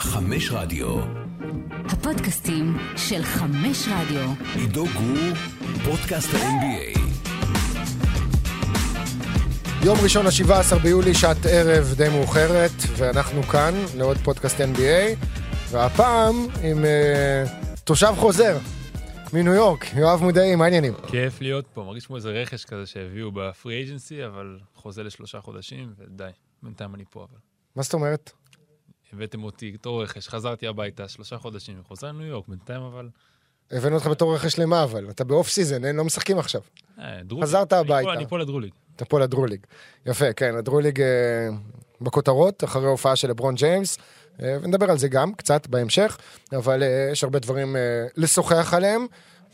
חמש רדיו. הפודקאסטים של חמש רדיו. עידו גור, פודקאסט ה-NBA. יום ראשון, ה-17 ביולי, שעת ערב די מאוחרת, ואנחנו כאן לעוד פודקאסט NBA, והפעם עם uh, תושב חוזר מניו יורק, יואב מודעי, מה העניינים? כיף להיות פה, מרגיש כמו איזה רכש כזה שהביאו בפרי אג'נסי, אבל חוזה לשלושה חודשים, ודי, בינתיים אני פה אבל. מה זאת אומרת? הבאתם אותי בתור רכש, חזרתי הביתה, שלושה חודשים, חוזר לניו יורק, בינתיים אבל... הבאנו אותך בתור רכש למה אבל? אתה ב off season, אין, לא משחקים עכשיו. אה. חזרת הביתה. אני פה לדרוליג. אתה פה לדרוליג. יפה, כן, ה-Drew League אה, בכותרות, אחרי הופעה של לברון ג'יימס, אה, ונדבר על זה גם, קצת בהמשך, אבל יש הרבה דברים לשוחח עליהם,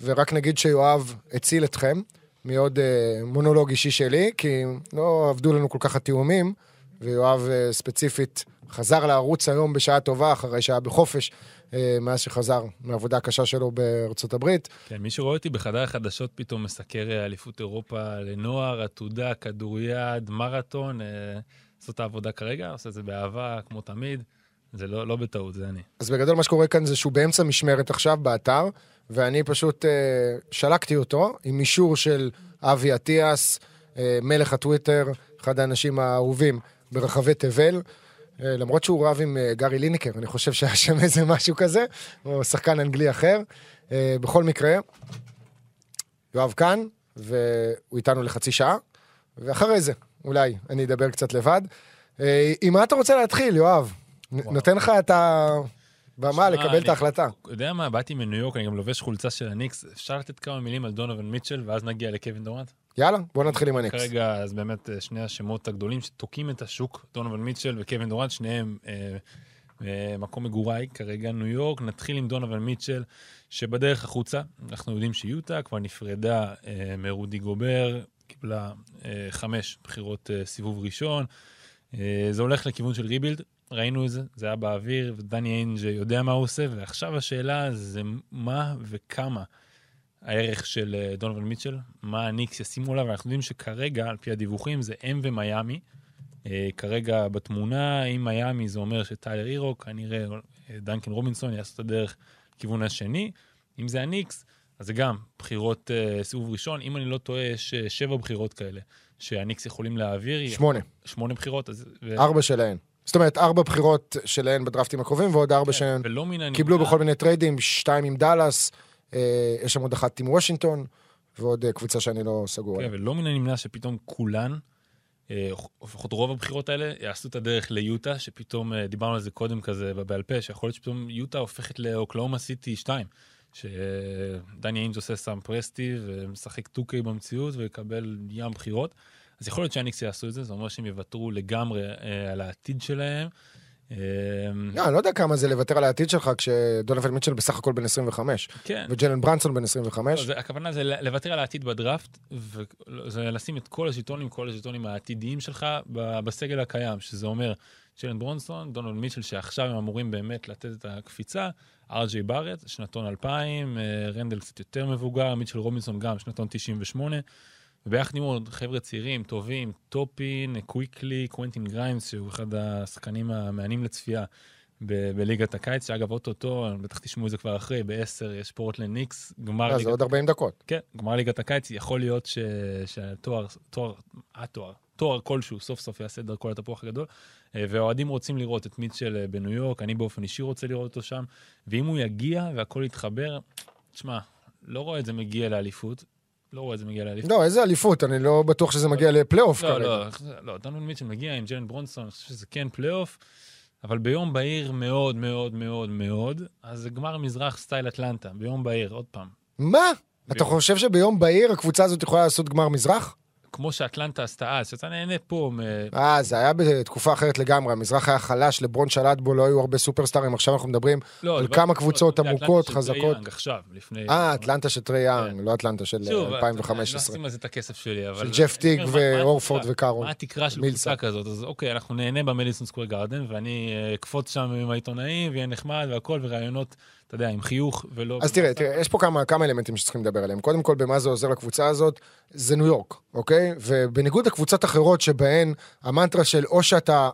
ורק נגיד שיואב הציל אתכם מעוד מונולוג אישי שלי, כי לא עבדו לנו כל כך התיאומים, ויואב ספציפית חזר לערוץ היום בשעה טובה, אחרי שהיה בחופש, אה, מאז שחזר מהעבודה הקשה שלו בארצות הברית. כן, מי שרואה אותי בחדר החדשות פתאום מסקר אה, אליפות אירופה לנוער, עתודה, כדוריד, מרתון, אה, זאת העבודה כרגע, עושה את זה באהבה, כמו תמיד. זה לא, לא בטעות, זה אני. אז בגדול מה שקורה כאן זה שהוא באמצע משמרת עכשיו באתר, ואני פשוט אה, שלקתי אותו עם אישור של אבי אטיאס, אה, מלך הטוויטר, אחד האנשים האהובים ברחבי תבל. אה, למרות שהוא רב עם אה, גארי ליניקר, אני חושב שהיה שם איזה משהו כזה, או שחקן אנגלי אחר. אה, בכל מקרה, יואב כאן, והוא איתנו לחצי שעה, ואחרי זה, אולי אני אדבר קצת לבד. עם מה אתה רוצה להתחיל, יואב? נ- נותן לך את הבמה לקבל אני- את ההחלטה. אתה יודע מה, באתי מניו יורק, אני גם לובש חולצה של הניקס, אפשר לתת כמה מילים על דונובל מיטשל, ואז נגיע לקווין דורנט? יאללה, בוא נתחיל עם הניקס. כרגע, אז באמת אה, שני השמות הגדולים שתוקעים את השוק, דונובל מיטשל וקווין דורנט, שניהם אה, אה, מקום מגוריי, כרגע ניו יורק. נתחיל עם דונובל מיטשל, שבדרך החוצה, אנחנו יודעים שיוטה כבר נפרדה אה, מרודי גובר, קיבלה אה, חמש בחירות אה, סיבוב ראשון. אה, זה הולך לכיוון של rebuild, ראינו את זה, זה היה באוויר, ודני איינג' יודע מה הוא עושה, ועכשיו השאלה זה מה וכמה הערך של אה, דונובן מיטשל, מה הניקס ישימו עליו, אנחנו יודעים שכרגע, על פי הדיווחים, זה הם ומיאמי. אה, כרגע בתמונה, אם מיאמי זה אומר שטיילר הירו, כנראה אה, דנקן רובינסון יעשו את הדרך לכיוון השני. אם זה הניקס, אז זה גם בחירות אה, סיבוב ראשון. אם אני לא טועה, יש שבע בחירות כאלה שהניקס יכולים להעביר. שמונה, שמונה בחירות. אז, ו... ארבע שלהן. זאת אומרת, ארבע בחירות שלהן בדרפטים הקרובים, ועוד ארבע שהן מן הנמנע... קיבלו בכל מיני טריידים, שתיים עם דאלאס, יש שם עוד אחת עם וושינגטון, ועוד אה, קבוצה שאני לא סגור כן, עליה. ולא מן הנמנע שפתאום כולן, אה, לפחות רוב הבחירות האלה, יעשו את הדרך ליוטה, שפתאום, אה, דיברנו על זה קודם כזה בעל פה, שיכול להיות שפתאום יוטה הופכת לאוקלהומה סיטי 2, שדני איינג' עושה סאם פרסטי ומשחק 2K במציאות ויקבל ים בחירות. אז יכול להיות שהניקס יעשו את זה, זה אומר שהם יוותרו לגמרי אה, על העתיד שלהם. אה, לא, אני לא יודע כמה זה לוותר על העתיד שלך כשדונובל מיטשל בסך הכל בן 25, כן. וג'לן ברנסון בן לא, 25. זה, הכוונה זה לוותר על העתיד בדראפט, וזה לשים את כל הז'יטונים, כל הז'יטונים העתידיים שלך בסגל הקיים, שזה אומר צ'לן ברונסון, דונלד מיטשל, שעכשיו הם אמורים באמת לתת את הקפיצה, ארג'יי בארט, שנתון 2000, אה, רנדל קצת יותר מבוגר, מיטשל רובינסון גם, שנתון 98, וביחד עם עוד חבר'ה צעירים, טובים, טופין, קוויקלי, קוונטין גריימס, שהוא אחד השחקנים המעניינים לצפייה. ב- בליגת הקיץ, שאגב, אוטוטו, בטח תשמעו את זה כבר אחרי, ב-10 יש פורטלנד ניקס, גמר לא, זה ליגת עוד 40 דקות. כן, גמר ליגת הקיץ, יכול להיות ש... שהתואר, תואר, התואר, תואר כלשהו סוף סוף יעשה דרכו לתפוח הגדול, אה, והאוהדים רוצים לראות את מיטשל אה, בניו יורק, אני באופן אישי רוצה לראות אותו שם, ואם הוא יגיע והכל יתחבר, תשמע, לא רואה את זה מגיע לאליפות, לא רואה את זה מגיע לאליפות. לא, איזה אליפות, אני לא בטוח שזה מגיע לפלייאוף לא, כרגע. לא, לא, דונובן מיטשל מגיע עם ג'יילן ברונסון, אני חושב שזה כן פלייאוף, אבל ביום בהיר מאוד מאוד מאוד מאוד, אז זה גמר מזרח style אטלנטה, ביום בהיר, עוד פעם. מה? אתה. חושב שביום בהיר הקבוצה הזאת יכולה לעשות גמר מזרח? כמו שאטלנטה עשתה אז, שאתה נהנה פה מ... אה, זה היה בתקופה אחרת לגמרי, המזרח היה חלש, לברון שלט בו, לא היו הרבה סופרסטארים, עכשיו אנחנו מדברים לא, על כמה קבוצות עמוקות, חזקות. עכשיו, לפני... אה, אטלנטה של טרי יאנג, כן. לא אטלנטה של שוב, אני לא 2015. אשים על זה את הכסף שלי, אבל... של ג'ף טיג ואורפורד? וקארול. מה התקרה של. קבוצה כזאת? אז אוקיי, אנחנו נהנה במדיסון סקוויר גארדן, ואני אה, אקפוץ שם עם העיתונאים, ויהיה נחמד והכל, וראיונות, אתה יודע, עם חיוך ולא... אז תראה, תראה, יש פה כמה, כמה אלמנטים שצריכים לדבר עליהם. קודם כל, במה זה עוזר לקבוצה הזאת, זה ניו יורק, אוקיי? ובניגוד לקבוצות אחרות שבהן המנטרה של או שאתה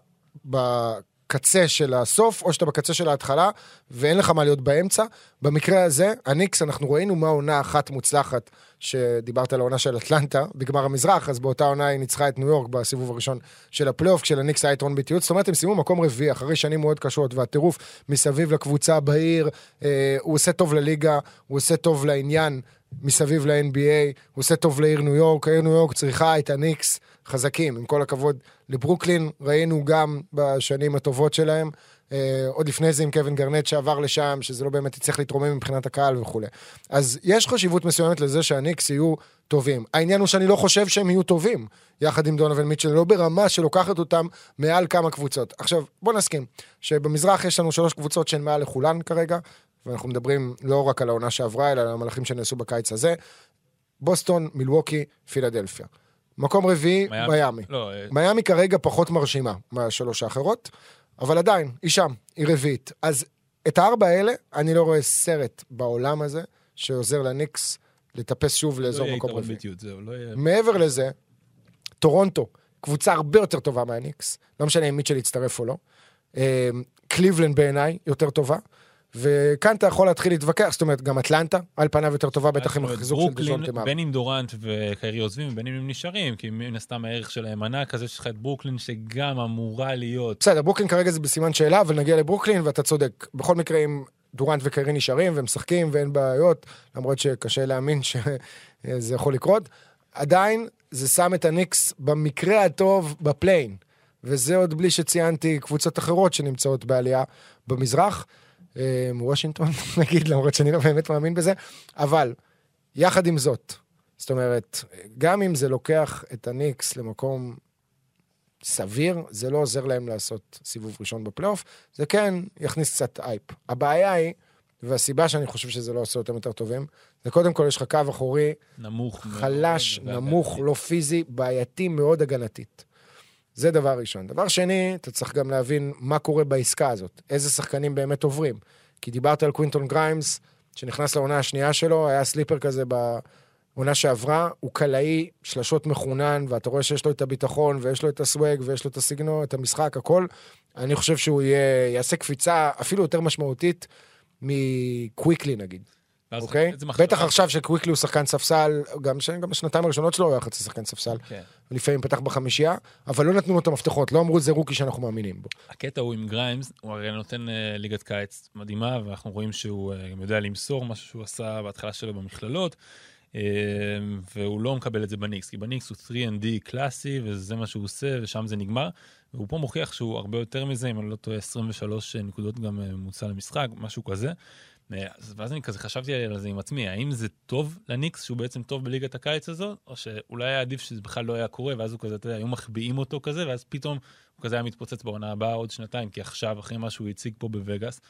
בקצה של הסוף, או שאתה בקצה של ההתחלה, ואין לך מה להיות באמצע. במקרה הזה, הניקס, אנחנו ראינו מה עונה אחת מוצלחת, שדיברת על העונה של אטלנטה, בגמר המזרח, אז באותה עונה היא ניצחה את ניו יורק בסיבוב הראשון של הפלייאוף, כשלניקס היה יתרון ביתיות. זאת אומרת, הם סיימו מקום רביעי, אחרי שנים מאוד קשות, והטירוף מסביב לקבוצה בעיר, אה, הוא עושה טוב לליגה, הוא עושה טוב לעניין. מסביב ל-NBA, הוא עושה טוב לעיר ניו יורק, העיר ניו יורק צריכה את הניקס חזקים, עם כל הכבוד לברוקלין, ראינו גם בשנים הטובות שלהם, אה, עוד לפני זה עם קווין גרנט שעבר לשם, שזה לא באמת יצטרך להתרומם מבחינת הקהל וכולי. אז יש חשיבות מסוימת לזה שהניקס יהיו טובים. העניין הוא שאני לא חושב שהם יהיו טובים, יחד עם דונובל מיטשל, לא ברמה שלוקחת אותם מעל כמה קבוצות. עכשיו, בוא נסכים, שבמזרח יש לנו שלוש קבוצות שהן מעל לכולן כרגע, ואנחנו מדברים לא רק על העונה שעברה, אלא על המהלכים שנעשו בקיץ הזה. בוסטון, מילווקי, פילדלפיה. מקום רביעי, מיאמי. מיאמי. לא, אה, מיאמי כרגע פחות מרשימה מהשלוש האחרות, אבל עדיין, היא שם, היא רביעית. אז את הארבע האלה, אני לא רואה סרט בעולם הזה שעוזר לניקס לטפס שוב לא לאזור יהיה מקום רביעי. לא יהיה... מעבר לזה, טורונטו, קבוצה הרבה יותר טובה מהניקס, לא משנה אם מיטשל יצטרף או לא. אה, קליבלנד בעיניי יותר טובה. וכאן אתה יכול להתחיל להתווכח, זאת אומרת, גם אטלנטה, על פניו יותר טובה, בטח עם החיזוק של דז'ונטה מארי. בין אם דורנט וקיירי עוזבים, בין אם הם נשארים, כי מן הסתם הערך שלהם ענק, אז יש לך את ברוקלין שגם אמורה להיות... בסדר, ברוקלין כרגע זה בסימן שאלה, אבל נגיע לברוקלין, ואתה צודק. בכל מקרה, אם דורנט וקיירי נשארים ומשחקים ואין בעיות, למרות שקשה להאמין שזה יכול לקרות, עדיין זה שם את הניקס במקרה הטוב ב play-in. וזה עוד בלי שציינתי קבוצות אחרות שנמצאות בעלייה במזרח. אה, וושינגטון, נגיד, למרות שאני לא באמת מאמין בזה, אבל יחד עם זאת, זאת אומרת, גם אם זה לוקח את הניקס למקום סביר, זה לא עוזר להם לעשות סיבוב ראשון בפלייאוף, זה כן יכניס קצת אייפ. הבעיה היא, והסיבה שאני חושב שזה לא עושה אותם יותר טובים, זה קודם כל יש לך קו אחורי נמוך. חלש. נמוך, לא פיזי, בעייתי מאוד הגנתית. זה דבר ראשון. דבר שני, אתה צריך גם להבין מה קורה בעסקה הזאת, איזה שחקנים באמת עוברים. כי דיברת על קוונטין גריימס, שנכנס לעונה השנייה שלו, היה sleeper כזה בעונה שעברה, הוא קלעי שלשות מחונן, ואתה רואה שיש לו את הביטחון, ויש לו את ה swag, ויש לו את הסגנון, את המשחק, הכל. אני חושב שהוא יהיה, יעשה קפיצה אפילו יותר משמעותית מקוויקלי נגיד. אוקיי? בטח עכשיו שקוויקלי הוא שחקן ספסל, גם, בשנתיים הראשונות שלו הוא היה חצי שחקן ספסל. כן. לפעמים פתח בחמישייה, אבל לא נתנו לו את המפתחות, לא אמרו זה rookie שאנחנו מאמינים בו. הקטע הוא עם גריימס, הוא הרי נותן אה, ליגת קיץ מדהימה, ואנחנו רואים שהוא אה, גם יודע למסור משהו שהוא עשה בהתחלה שלו במכללות, אה, והוא לא מקבל את זה בניקס, כי בניקס הוא 3&D קלאסי, וזה מה שהוא עושה, ושם זה נגמר. והוא פה מוכיח שהוא הרבה יותר מזה, אם אני לא טועה, 23 נקודות גם ממוצע למשחק, משהו כזה. אז- ואז אני כזה חשבתי על זה עם עצמי, האם זה טוב לניקס שהוא בעצם טוב בליגת הקיץ הזאת, או שאולי היה עדיף שזה בכלל לא היה קורה, ואז הוא כזה, אתה יודע, היו מחביאים אותו כזה, ואז פתאום הוא כזה היה מתפוצץ בעונה הבאה עוד שנתיים, כי עכשיו, אחרי מה שהוא הציג פה בווגאס,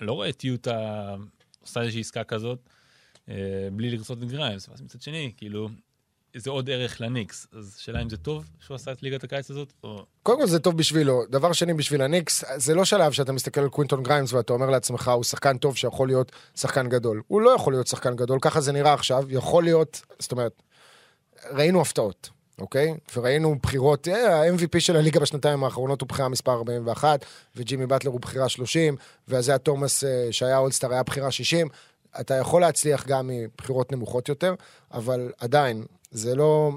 לא רואה את יוטה עושה איזושהי עסקה כזאת, אה, בלי לרצות את גריימס, ואז מצד שני, כאילו, זה עוד ערך לניקס, אז שאלה אם זה טוב שהוא עשה את ליגת הקיץ הזאת, או... קודם כל זה טוב בשבילו. דבר שני, בשביל הניקס, זה לא שלב שאתה מסתכל על קוונטין גריימס ואתה אומר לעצמך, הוא שחקן טוב שיכול להיות שחקן גדול. הוא לא יכול להיות שחקן גדול, ככה זה נראה עכשיו, יכול להיות, זאת אומרת, ראינו הפתעות. אוקיי? וראינו בחירות, אה, ה-MVP של הליגה בשנתיים האחרונות הוא בחירה מספר 41, וג'ימי באטלר הוא בחירה 30, ואייזיה תומאס אה, שהיה All-Star היה בחירה 60. אתה יכול להצליח גם מבחירות נמוכות יותר, אבל עדיין, זה לא,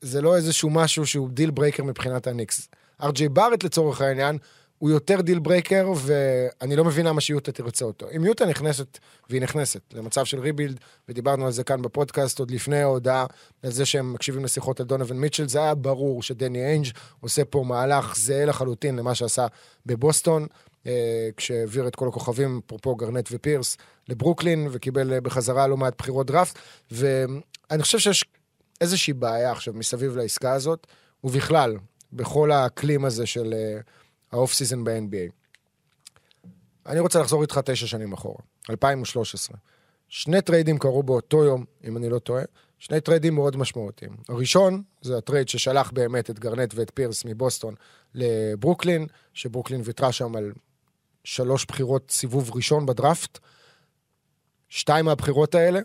זה לא איזשהו משהו שהוא deal breaker מבחינת הניקס. ארג'יי בארט לצורך העניין, הוא יותר deal breaker, ואני לא מבין למה שיוטה תרצה אותו. אם יוטה נכנסת, והיא נכנסת, למצב של rebuild, ודיברנו על זה כאן בפודקאסט עוד לפני ההודעה, על זה שהם מקשיבים לשיחות על דונובן מיטשל, זה היה ברור שדני איינג' עושה פה מהלך זהה לחלוטין למה שעשה בבוסטון, אה, כשהעביר את כל הכוכבים, אפרופו גארנט ופירס, לברוקלין, וקיבל אה, בחזרה לא מעט בחירות דראפט, ואני חושב שיש איזושהי בעיה עכשיו מסביב לעסקה הזאת, ובכלל, בכל האקלים הזה של ה off-season ב-NBA. אני רוצה לחזור איתך תשע שנים אחורה, 2013. שני טריידים קרו באותו יום, אם אני לא טועה, שני טריידים מאוד משמעותיים. הראשון, זה הטרייד ששלח באמת את גארנט ואת פירס מבוסטון לברוקלין, שברוקלין ויתרה שם על שלוש בחירות סיבוב ראשון בדראפט. שתיים מהבחירות האלה.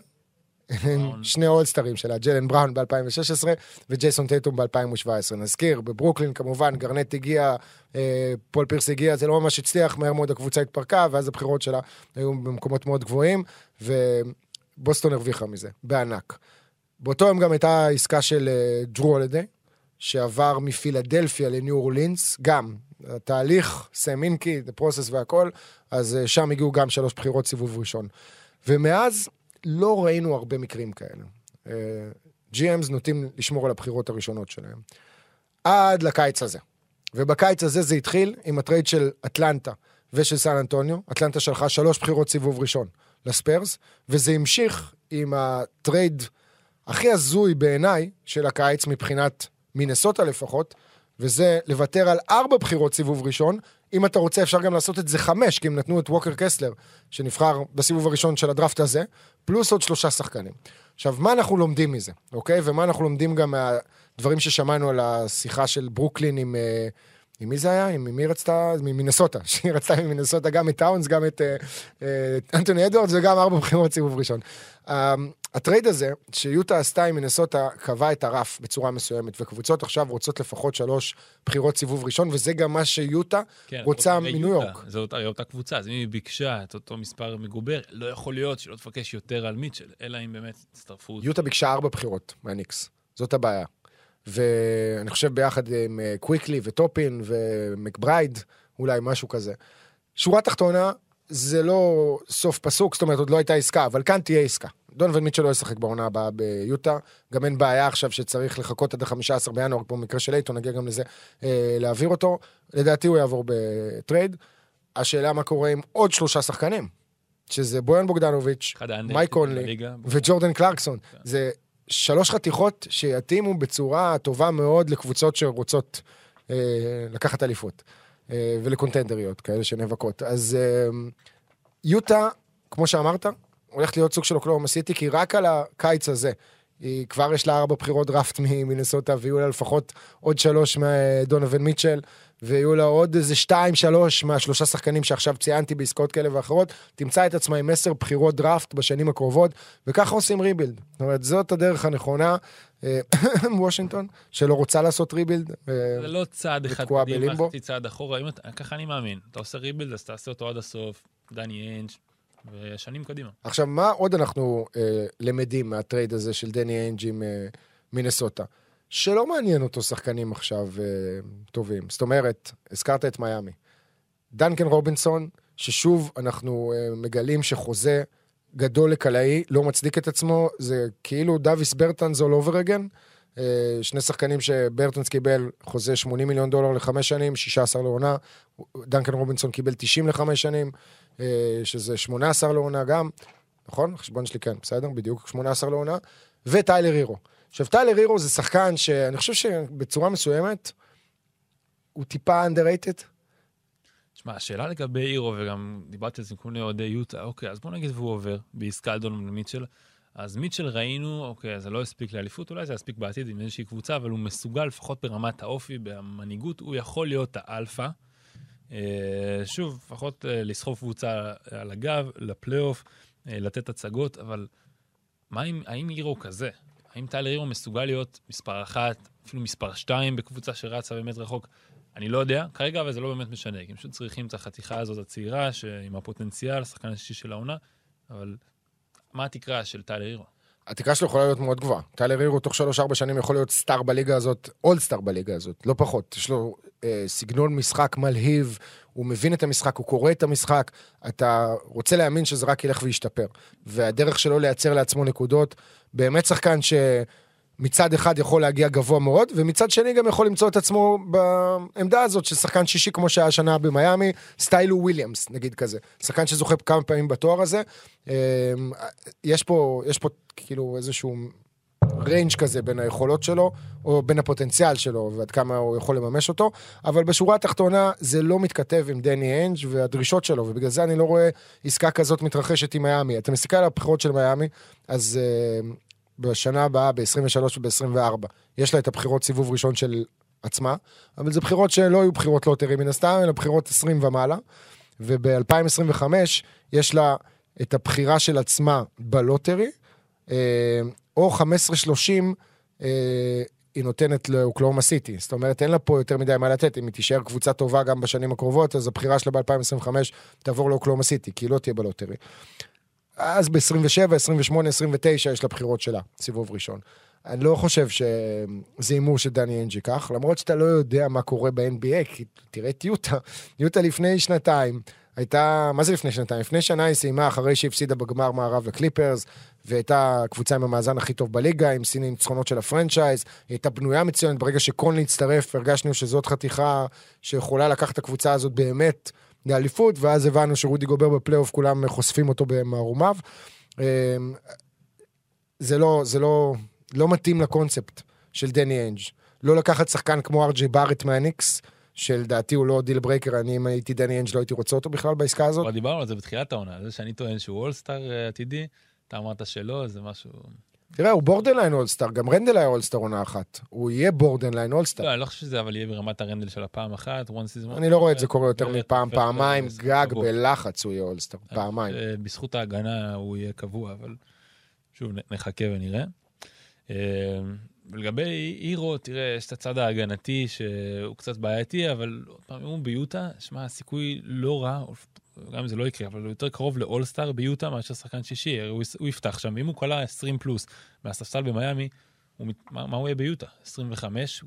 שני אולסטארים שלה, ג'יילן בראון ב-2016 וג'ייסון טייטום ב-2017. נזכיר, בברוקלין כמובן, גארנט הגיע, אה, פול פירס הגיע, זה לא ממש הצליח, מהר מאוד הקבוצה התפרקה, ואז הבחירות שלה היו במקומות מאוד גבוהים, ובוסטון הרוויחה מזה, בענק. באותו יום גם הייתה עסקה של אה, ג'רו הולידיי, שעבר מפילדלפיה לניו אורלינס, גם התהליך, סם הינקי, the process והכל, אז אה, שם הגיעו גם שלוש בחירות סיבוב ראשון. ומאז לא ראינו הרבה מקרים כאלה. אה, GMs נוטים לשמור על הבחירות הראשונות שלהם. עד לקיץ הזה. ובקיץ הזה זה התחיל עם הטרייד של אטלנטה ושל סן אנטוניו. אטלנטה שלחה שלוש בחירות סיבוב ראשון לספיירס, וזה המשיך עם הטרייד הכי הזוי בעיניי של הקיץ מבחינת מינסוטה לפחות, וזה לוותר על ארבע בחירות סיבוב ראשון. אם אתה רוצה, אפשר גם לעשות את זה חמש, כי הם נתנו את ווקר קסלר, שנבחר בסיבוב הראשון של הדראפט הזה, פלוס עוד שלושה שחקנים. עכשיו, מה אנחנו לומדים מזה, אוקיי? ומה אנחנו לומדים גם מהדברים ששמענו על השיחה של ברוקלין עם... אה, עם מי זה היה? עם מי רצתה? ממינסוטה. שהיא רצתה ממינסוטה גם את טאונס, גם את אה, אה, אנטוני אדוארדס וגם ארבע בחירות סיבוב ראשון. הטרייד הזה, שיוטה עשתה עם מינסוטה, קבע את הרף בצורה מסוימת, וקבוצות עכשיו רוצות לפחות שלוש בחירות סיבוב ראשון, וזה גם מה שיוטה כן, רוצה מניו יורק. זאת הרי אותה קבוצה, אז אם היא ביקשה את אותו מספר מגובר, לא יכול להיות שלא תבקש יותר על מיטשל, אלא אם באמת תצטרפו. יוטה ביקשה ארבע בחירות מהניקס, זאת הבעיה. ואני חושב ביחד עם אה, קוויקלי וטופין ומקברייד, אולי משהו כזה. שורה תחתונה, זה לא סוף פסוק, זאת אומרת, עוד לא הייתה עסקה, אבל כאן תהיה עסקה. דונובל מיטשל לא ישחק בעונה הבאה ביוטה, גם אין בעיה עכשיו שצריך לחכות עד ה-15 בינואר, כמו במקרה של אייטון, נגיע גם לזה, אה, להעביר אותו. לדעתי הוא יעבור בטרייד. השאלה מה קורה עם עוד שלושה שחקנים, שזה בויאן בוגדנוביץ', מייק קונלי. וג'ורדן קלרקסון. זה שלוש חתיכות שיתאימו בצורה טובה מאוד לקבוצות שרוצות אה, לקחת אליפות. אה, ולקונטנדריות, כאלה שנאבקות. אז אה, יוטה, כמו שאמרת, הולכת להיות סוג של אוקלהומה סיטי, כי רק על הקיץ הזה, היא כבר יש לה ארבע בחירות דראפט ממינסוטה, ויהיו לה לפחות עוד שלוש מדונובן מיטשל, ויהיו לה עוד איזה שתיים, שלוש מהשלושה שחקנים שעכשיו ציינתי בעסקאות כאלה ואחרות, תמצא את עצמה עם עשר בחירות דראפט בשנים הקרובות, וככה עושים rebuild. זאת אומרת, זאת הדרך הנכונה. אה, וושינגטון, שלא רוצה לעשות rebuild. אה, זה לא צעד אחד קדימה. חצי צעד אחורה, ככה אני מאמין. אתה עושה rebuild, אז תעשה אותו עד הסוף, דני איינג' ושנים קדימה. עכשיו, מה עוד אנחנו אה, למדים מהטרייד הזה של דני איינג' עם אה, מינסוטה? שלא מעניין אותו שחקנים עכשיו אה, טובים. זאת אומרת, הזכרת את מיאמי. דנקן רובינסון, ששוב אנחנו אה, מגלים שחוזה גדול לקלעי, לא מצדיק את עצמו, זה כאילו דוויס ברטנס all over again. אה, שני שחקנים שברטנס קיבל חוזה 80 מיליון דולר לחמש שנים, 16 לעונה, דנקן רובינסון קיבל 90 לחמש שנים, אה, שזה 18 לעונה גם, נכון? החשבון שלי כן, בסדר? בדיוק 18 לעונה, וטיילר הירו. עכשיו, טיילר הירו זה שחקן שאני חושב שבצורה מסוימת, הוא טיפה underrated. תשמע, השאלה לגבי הירו, וגם דיברתי על זה עם כל מיני אוהדי יוטה, אוקיי, אז בוא נגיד והוא עובר בעסקה דונובן מיטשל. אז מיטשל ראינו, אוקיי, זה לא הספיק לאליפות, אולי זה יספיק בעתיד עם איזושהי קבוצה, אבל הוא מסוגל, לפחות ברמת האופי, במנהיגות, הוא יכול להיות האלפא. אה, שוב, לפחות אה, לסחוב קבוצה על הגב, לפלייאוף, אה, לתת הצגות, אבל מה אם, האם אירו כזה? האם טיילר אירו מסוגל להיות מספר אחת, אפילו מספר שתיים בקבוצה שרצה באמת רחוק? אני לא יודע, כרגע אבל זה לא באמת משנה, כי הם פשוט צריכים את החתיכה הזאת הצעירה, עם הפוטנציאל, השחקן השישי של העונה, אבל מה התקרה של טיילר הירו? התקרה שלו יכולה להיות מאוד גבוהה. טיילר הירו תוך 3-4 שנים יכול להיות סטאר בליגה הזאת, אולד סטאר בליגה הזאת, לא פחות. יש לו אה, סגנון משחק מלהיב, הוא מבין את המשחק, הוא קורא את המשחק, אתה רוצה להאמין שזה רק ילך וישתפר. והדרך שלו לייצר לעצמו נקודות, באמת שחקן שמצד אחד יכול להגיע גבוה מאוד, ומצד שני גם יכול למצוא את עצמו בעמדה הזאת של שחקן שישי כמו שהיה השנה במיאמי, סטיילו וויליאמס, נגיד כזה. שחקן שזוכה כמה פעמים בתואר הזה. אה, יש פה, יש פה כאילו איזשהו range כזה בין היכולות שלו, או בין הפוטנציאל שלו, ועד כמה הוא יכול לממש אותו, אבל בשורה התחתונה זה לא מתכתב עם דני איינג' והדרישות שלו, ובגלל זה אני לא רואה עסקה כזאת מתרחשת עם מיאמי. אתה מסתכל על הבחירות של מיאמי, אז uh, בשנה הבאה, ב-23 וב-24, יש לה את הבחירות סיבוב ראשון של עצמה, אבל זה בחירות שלא יהיו בחירות לוטרי מן הסתם, אלא בחירות 20 ומעלה, וב-2025 יש לה את הבחירה של עצמה בלוטרי, אה, או 15-30 אה, היא נותנת לאוקלהומה סיטי. זאת אומרת, אין לה פה יותר מדי מה לתת. אם היא תישאר קבוצה טובה גם בשנים הקרובות, אז הבחירה שלה ב-2025 תעבור לאוקלהומה סיטי, כי היא לא תהיה בלוטרי. אז ב-27, 28, 29 יש לה בחירות שלה, סיבוב ראשון. אני לא חושב שזה הימור שדני איינג' ייקח, למרות שאתה לא יודע מה קורה ב-NBA, כי תראה את יוטה. יוטה לפני שנתיים הייתה, מה זה לפני שנתיים? לפני שנה היא סיימה אחרי שהפסידה בגמר מערב לקליפרס, והייתה קבוצה עם המאזן הכי טוב בליגה, עם שיא ניצחונות של ה franchise, היא הייתה בנויה מצוינת, ברגע שקונלי הצטרף, הרגשנו שזאת חתיכה שיכולה לקחת את הקבוצה הזאת באמת לאליפות, ואז הבנו שרודי גובר בפלייאוף, כולם חושפים אותו במערומיו. אמ, זה לא, זה לא, לא מתאים לקונספט של דני איינג'. לא לקחת שחקן כמו אר ג'יי בארט מהניקס, שלדעתי הוא לא deal breaker, אני אם הייתי דני איינג' לא הייתי רוצה אותו בכלל בעסקה הזאת. כבר דיברנו על זה בתחילת העונה, זה שאני טוען שהוא אולסטאר אה, עתידי, אתה אמרת שלא, זה משהו... תראה, הוא borderline אולסטאר, גם רנדל היה אולסטאר עונה אחת. הוא יהיה borderline אולסטאר. לא, אני לא חושב שזה אבל יהיה ברמת הרנדל של הפעם אחת, one season. אני לא רואה את זה קורה יותר מפעם, פעמיים, גג. בלחץ הוא יהיה אולסטאר, פעמיים. בזכות ההגנה הוא יהיה קבוע, אבל שוב, נחכה ונראה. אה, ולגבי הירו, תראה, יש את הצד ההגנתי שהוא קצת בעייתי, אבל עוד פעם, אם הוא ביוטה, שמע, הסיכוי לא רע, גם אם זה לא יקרה, אבל הוא יותר קרוב לאולסטאר ביוטה מאשר שחקן שישי, הוא, הוא יפתח שם, אם הוא קלע 20 פלוס מהספסל במיאמי, הוא, מה, מה הוא יהיה ביוטה? 25?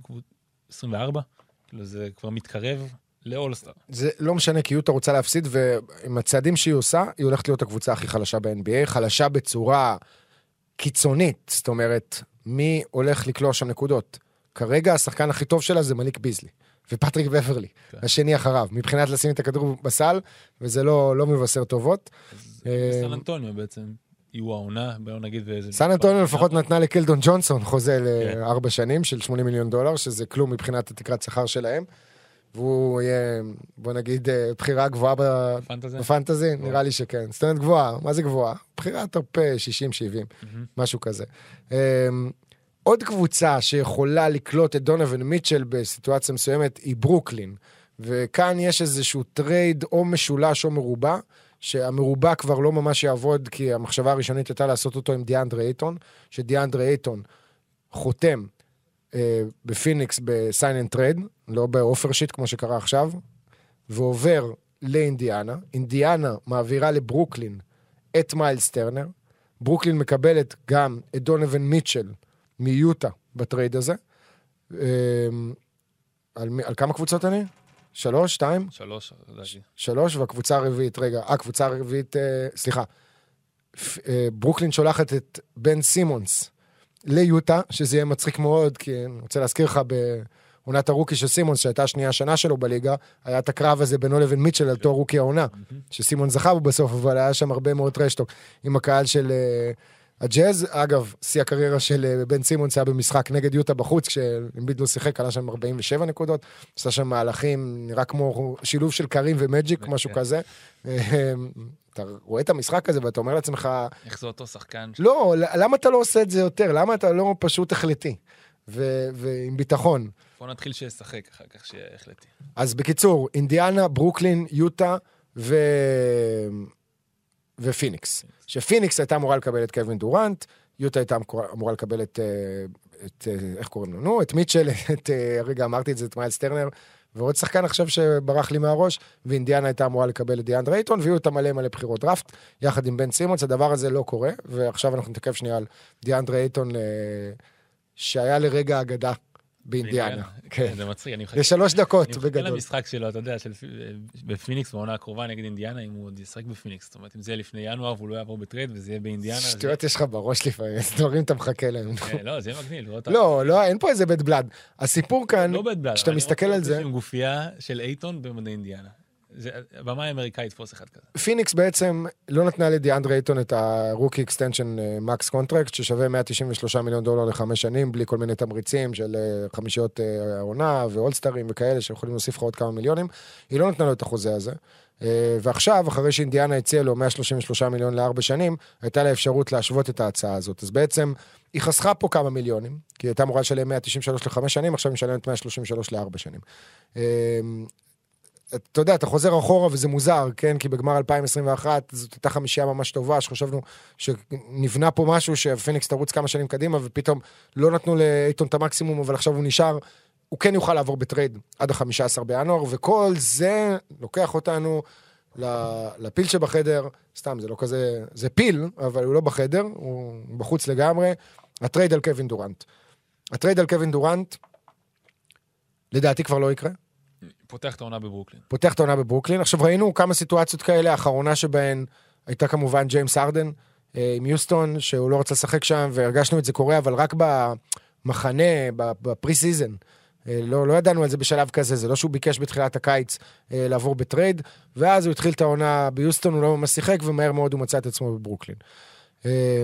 24? כאילו זה כבר מתקרב לאולסטאר. זה לא משנה, כי יוטה רוצה להפסיד, ועם הצעדים שהיא עושה, היא הולכת להיות הקבוצה הכי חלשה ב-NBA, חלשה בצורה קיצונית, זאת אומרת, מי הולך לקלוע שם נקודות? כרגע השחקן הכי טוב שלה זה מליק ביזלי, ופטריק בברלי, כן. השני אחריו, מבחינת לשים את הכדור בסל, וזה לא, לא מבשר טובות. אה, סן אנטוניו בעצם יהיו העונה, בואו נגיד ואיזה... סן אנטוניו לפחות נתנה לקלדון ג'ונסון חוזה כן. לארבע שנים של 80 מיליון דולר, שזה כלום מבחינת התקרת שכר שלהם. והוא יהיה, בוא נגיד, אה, בחירה גבוהה? בפנטזי? נראה לי שכן. זאת אומרת גבוהה, מה זה גבוהה? בחירה טופ אה, 60-70, מהמם. משהו כזה. עוד קבוצה שיכולה לקלוט את דונובן מיטשל בסיטואציה מסוימת היא ברוקלין. וכאן יש איזשהו טרייד או משולש או מרובע, שהמרובע כבר לא ממש יעבוד, כי המחשבה הראשונית הייתה לעשות אותו עם דיאנדרה אייטון, שדיאנדרה אייטון חותם אה, בפיניקס ב sign and trade, לא ב offer sheet כמו שקרה עכשיו, ועובר לאינדיאנה. אינדיאנה מעבירה לברוקלין את מיילס טרנר. ברוקלין מקבלת גם את דונובן מיטשל מיוטה בטרייד הזה. אה, על, על כמה קבוצות אני? שלוש, שתיים? שלוש, לדעתי. שלוש, והקבוצה הרביעית, רגע, הקבוצה הרביעית, אה, סליחה. אה, ברוקלין שולחת את בן סימונס ליוטה, שזה יהיה מצחיק מאוד, כי אני רוצה להזכיר לך, בעונת הרוקי של סימונס, שהייתה השנייה השנה שלו בליגה, היה את הקרב הזה בינו לבין מיטשל על תואר רוקי העונה, שסימונס זכה בו בסוף, אבל היה שם הרבה מאוד trash talk עם הקהל של אה, הג'אז. אגב, שיא הקריירה של אה, בן סימונס היה במשחק נגד יוטה בחוץ, כשאמביד לא שיחק, קלע שם 47 נקודות, עשה שם מהלכים, נראה כמו שילוב של קרים ומג'יק, כן. משהו כזה. אה, אתה רואה את המשחק הזה ואתה אומר לעצמך, איך זה אותו שחקן? לא, למה אתה לא עושה את זה יותר? למה אתה לא פשוט החלטי? ו- ועם ביטחון. בוא נתחיל שישחק אחר כך, שיהיה החלטי. אז בקיצור, אינדיאנה, ברוקלין, יוטה ו... ופיניקס. שפיניקס הייתה אמורה לקבל את קווין דורנט, יוטה הייתה אמורה- לקבל את, אה, את אה, איך קוראים לו? נו, את מיטשל, את, אה, הרגע אמרתי את זה, את מיילס טרנר, ועוד שחקן עכשיו שברח לי מהראש, ואינדיאנה הייתה אמורה לקבל את דיאנדרה אייטון, ויהיו אותה מלא מלא בחירות דראפט, יחד עם בן סימונס, הדבר הזה לא קורה, ועכשיו אנחנו נתעכב שנייה על דיאנדרה אייטון, אה, שהיה לרגע אגדה באינדיאנה. כן. זה מצחיק, אני מחכה. זה שלוש דקות אני מחכה בגדול. למשחק שלו, אתה יודע, של בפיניקס בעונה הקרובה נגד אינדיאנה, אם הוא עוד ישחק בפיניקס. זאת אומרת, אם זה יהיה לפני ינואר והוא לא יעבור בטרייד וזה יהיה באינדיאנה. שטויות יש לך בראש לפעמים, איזה דברים אתה מחכה להם. אה, לא, זה מגניב לראות... לא, לא, אין פה איזה bad blood. הסיפור כאן, לא bad. כשאתה אני מסתכל רוצה על זה- לראות עם גופייה של אייטון במדי אינדיאנה. הבמה האמריקאי יתפוס אחד כזה. פיניקס בעצם לא נתנה לדיאנדרה אייטון את ה rookie extension max contract, ששווה 193 מיליון דולר לחמש שנים, בלי כל מיני תמריצים של אה, חמישיות אה, העונה ואולסטרים וכאלה שיכולים להוסיף לך עוד כמה מיליונים. היא לא נתנה לו את החוזה הזה. אה, ועכשיו, אחרי שאינדיאנה הציעה לו 133 מיליון לארבע שנים, הייתה לה אפשרות להשוות את ההצעה הזאת. אז בעצם היא חסכה פה כמה מיליונים, כי היא הייתה אמורה לשלם 193 לחמש שנים, עכשיו היא משלמת 133 לארבע שנים. אתה יודע, אתה חוזר אחורה וזה מוזר, כן? כי בגמר 2021 זאת הייתה חמישייה ממש טובה, שחשבנו שנבנה פה משהו שפיניקס תרוץ כמה שנים קדימה, ופתאום לא נתנו לאייטון את המקסימום, אבל עכשיו הוא נשאר. הוא כן יוכל לעבור בטרייד עד ה-15 בינואר, וכל זה לוקח אותנו לפיל שבחדר, סתם, זה לא כזה, זה פיל, אבל הוא לא בחדר, הוא בחוץ לגמרי, הטרייד על קווין דורנט. הטרייד על קווין דורנט, לדעתי כבר לא יקרה. פותח את העונה בברוקלין. פותח את העונה בברוקלין. עכשיו ראינו כמה סיטואציות כאלה, האחרונה שבהן הייתה כמובן ג'יימס ארדן אה, עם יוסטון, שהוא לא רצה לשחק שם, והרגשנו את זה קורה, אבל רק במחנה, ב preseason. אה, לא, לא ידענו על זה בשלב כזה, זה לא שהוא ביקש בתחילת הקיץ אה, לעבור בטרייד, ואז הוא התחיל את העונה ביוסטון, הוא לא ממש שיחק, ומהר מאוד הוא מצא את עצמו בברוקלין. אה,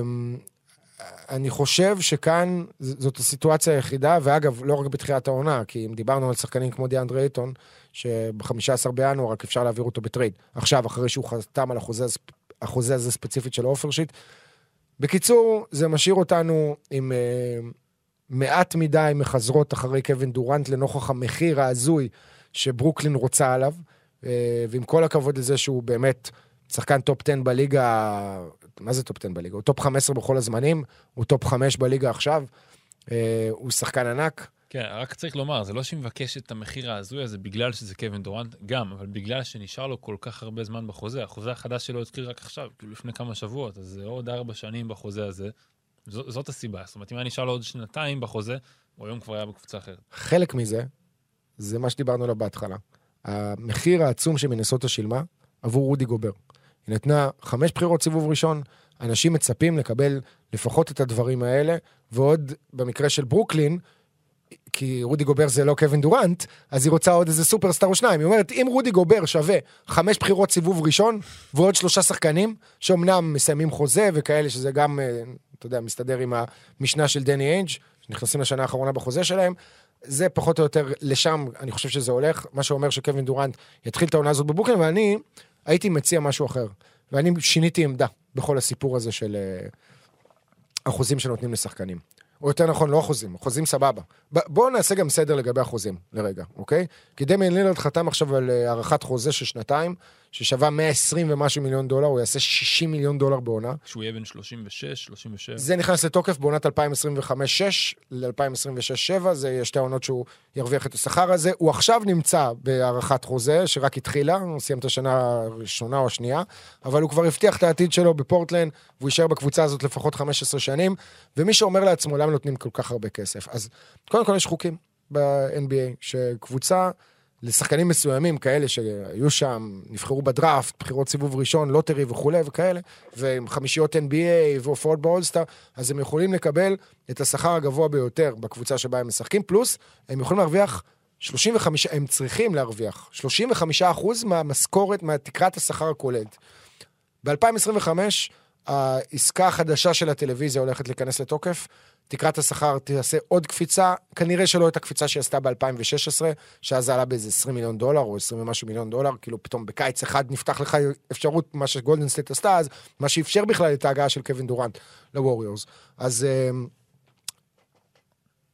אני חושב שכאן זאת הסיטואציה היחידה, ואגב, לא רק בתחילת העונה, כי אם דיברנו על שחקנים כמו דיאנדרה אייטון, שב-15 בינואר רק אפשר להעביר אותו בטרייד. עכשיו, אחרי שהוא חתם על החוזה, החוזה הזה ספציפית של ה offer sheet. בקיצור, זה משאיר אותנו עם אה, מעט מדי מחזרות אחרי קווין דורנט לנוכח המחיר ההזוי שברוקלין רוצה עליו, אה, ועם כל הכבוד לזה שהוא באמת שחקן טופ 10 בליגה, מה זה טופ 10 בליגה? הוא טופ 15 בכל הזמנים, הוא טופ 5 בליגה עכשיו, אה, הוא שחקן ענק. כן, רק צריך לומר, זה לא שהיא מבקשת את המחיר ההזוי הזה בגלל שזה קווין דורנט, גם, אבל בגלל שנשאר לו כל כך הרבה זמן בחוזה. החוזה החדש שלו התחיל רק עכשיו, כאילו לפני כמה שבועות, אז זה עוד ארבע שנים בחוזה הזה. ז, זאת הסיבה. זאת אומרת, אם היה נשאר לו עוד שנתיים בחוזה, הוא היום כבר היה בקבוצה אחרת. חלק מזה, זה מה שדיברנו עליו בהתחלה. המחיר העצום שמינסוטה שילמה עבור רודי גובר. היא נתנה חמש בחירות סיבוב ראשון, אנשים מצפים לקבל לפחות את הדברים האלה, ועוד במקרה של ברוקלין, כי רודי גובר זה לא קווין דורנט, אז היא רוצה עוד איזה סופרסטאר או שניים. היא אומרת, אם רודי גובר שווה חמש בחירות סיבוב ראשון, ועוד שלושה שחקנים, שאומנם מסיימים חוזה וכאלה, שזה גם, אה, אתה יודע, מסתדר עם המשנה של דני איינג', שנכנסים לשנה האחרונה בחוזה שלהם, זה פחות או יותר לשם, אני חושב שזה הולך, מה שאומר שקווין דורנט יתחיל את העונה הזאת בברוקלין, ואני הייתי מציע משהו אחר. ואני שיניתי עמדה בכל הסיפור הזה של אה, אחוזים שנותנים לשחקנים. או יותר נכון, לא אחוזים, אחוזים סבבה. בואו נעשה גם סדר לגבי אחוזים, לרגע, אוקיי? כי דמיין לילרד חתם עכשיו על אה, הארכת חוזה של שנתיים, ששווה 120 ומשהו מיליון דולר, הוא יעשה 60 מיליון דולר בעונה. כשהוא יהיה בן 36, 37. זה נכנס לתוקף בעונת 2025-6 ל-2026-7, זה יהיה שתי העונות שהוא ירוויח את השכר הזה. הוא עכשיו נמצא בהארכת חוזה, שרק התחילה, הוא סיים את השנה הראשונה או השנייה, אבל הוא כבר הבטיח את העתיד שלו בפורטלנד, והוא יישאר בקבוצה הזאת לפחות 15 שנים, ומי שאומר לעצמו, למה נותנים כל כך הרבה כסף? אז קודם כל יש חוקים ב-NBA, שקבוצה... לשחקנים מסוימים, כאלה שהיו שם, נבחרו בדראפט, בחירות סיבוב ראשון, lottery וכולי וכאלה, ועם חמישיות NBA והופעות באולסטאר, אז הם יכולים לקבל את השכר הגבוה ביותר בקבוצה שבה הם משחקים, פלוס הם יכולים להרוויח 35, הם צריכים להרוויח 35 אחוז מהמשכורת, מהתקרת השכר הכוללת. ב-2025, העסקה החדשה של הטלוויזיה הולכת להיכנס לתוקף, תקרת השכר תעשה עוד קפיצה, כנראה שלא את הקפיצה שהיא עשתה ב-2016, שאז זה עלה באיזה 20 מיליון דולר, או 20 ומשהו מיליון דולר, כאילו פתאום בקיץ אחד נפתח לך אפשרות, מה שגולדן סטייט עשתה אז, מה שאפשר בכלל את ההגעה של קווין דורנט לווריורס. אז אמ,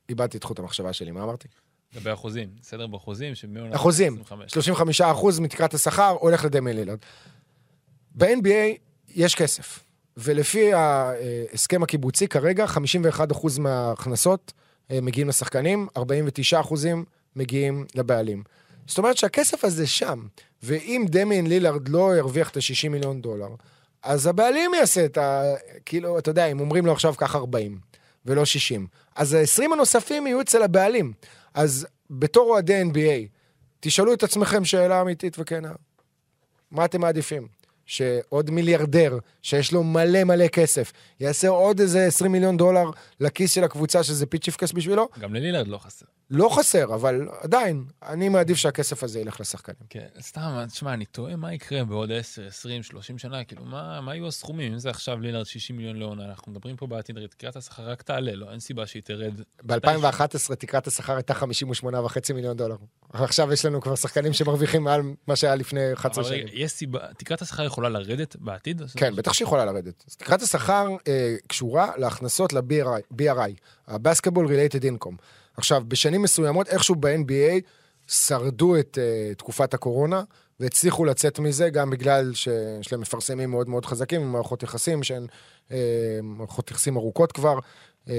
איבדתי את חוט המחשבה שלי, מה אמרתי? לגבי אחוזים, סדר באחוזים, שמעונה אחוזים, 25. 35 אחוז מתקרת השכר הולך לדמיאן לילרד. ב-NBA יש כסף, ולפי ההסכם הקיבוצי כרגע, 51 אחוז מההכנסות אה, מגיעים לשחקנים, 49 אחוזים מגיעים לבעלים. זאת אומרת שהכסף הזה שם, ואם דמיין לילארד לא ירוויח את ה-60 מיליון דולר, אז הבעלים יעשה את ה... כאילו, אתה יודע, אם אומרים לו עכשיו קח 40 ולא 60, אז ה-20 הנוספים יהיו אצל הבעלים. אז בתור אוהדי NBA, תשאלו את עצמכם שאלה אמיתית וכנה. מה אתם מעדיפים? שעוד מיליארדר, שיש לו מלא מלא כסף, יעשה עוד איזה 20 מיליון דולר לכיס של הקבוצה שזה פיצ'יפקס בשבילו? גם ללילרד לא חסר. לא חסר, אבל עדיין, אני מעדיף שהכסף הזה ילך לשחקנים. כן, סתם, תשמע, אני תוהה מה יקרה בעוד 10, 20, 30 שנה, כאילו, מה, מה יהיו הסכומים? אם זה עכשיו לילרד 60 מיליון לעונה, אנחנו מדברים פה בעתיד, תקרת השכר רק תעלה, לא, אין סיבה שהיא תרד. ב-2011 תקרת השכר הייתה 58.5 מיליון דולר. עכשיו יש לנו כבר שחקנים שמרוויחים מעל מה שהיה לפני 11 אבל שנים. רגע, יש סיבה, תקרת השכר יכולה לרדת בעתיד? כן, בטח שיכולה לרדת. אז תקרת השכר אה, קשורה להכנסות ל-BRI, ה-Basketball Related Income. עכשיו, בשנים מסוימות, איכשהו ב-NBA, שרדו את uh, תקופת הקורונה, והצליחו לצאת מזה גם בגלל שיש להם מפרסמים מאוד מאוד חזקים, עם מערכות יחסים שהן uh, מערכות יחסים ארוכות כבר. Uh,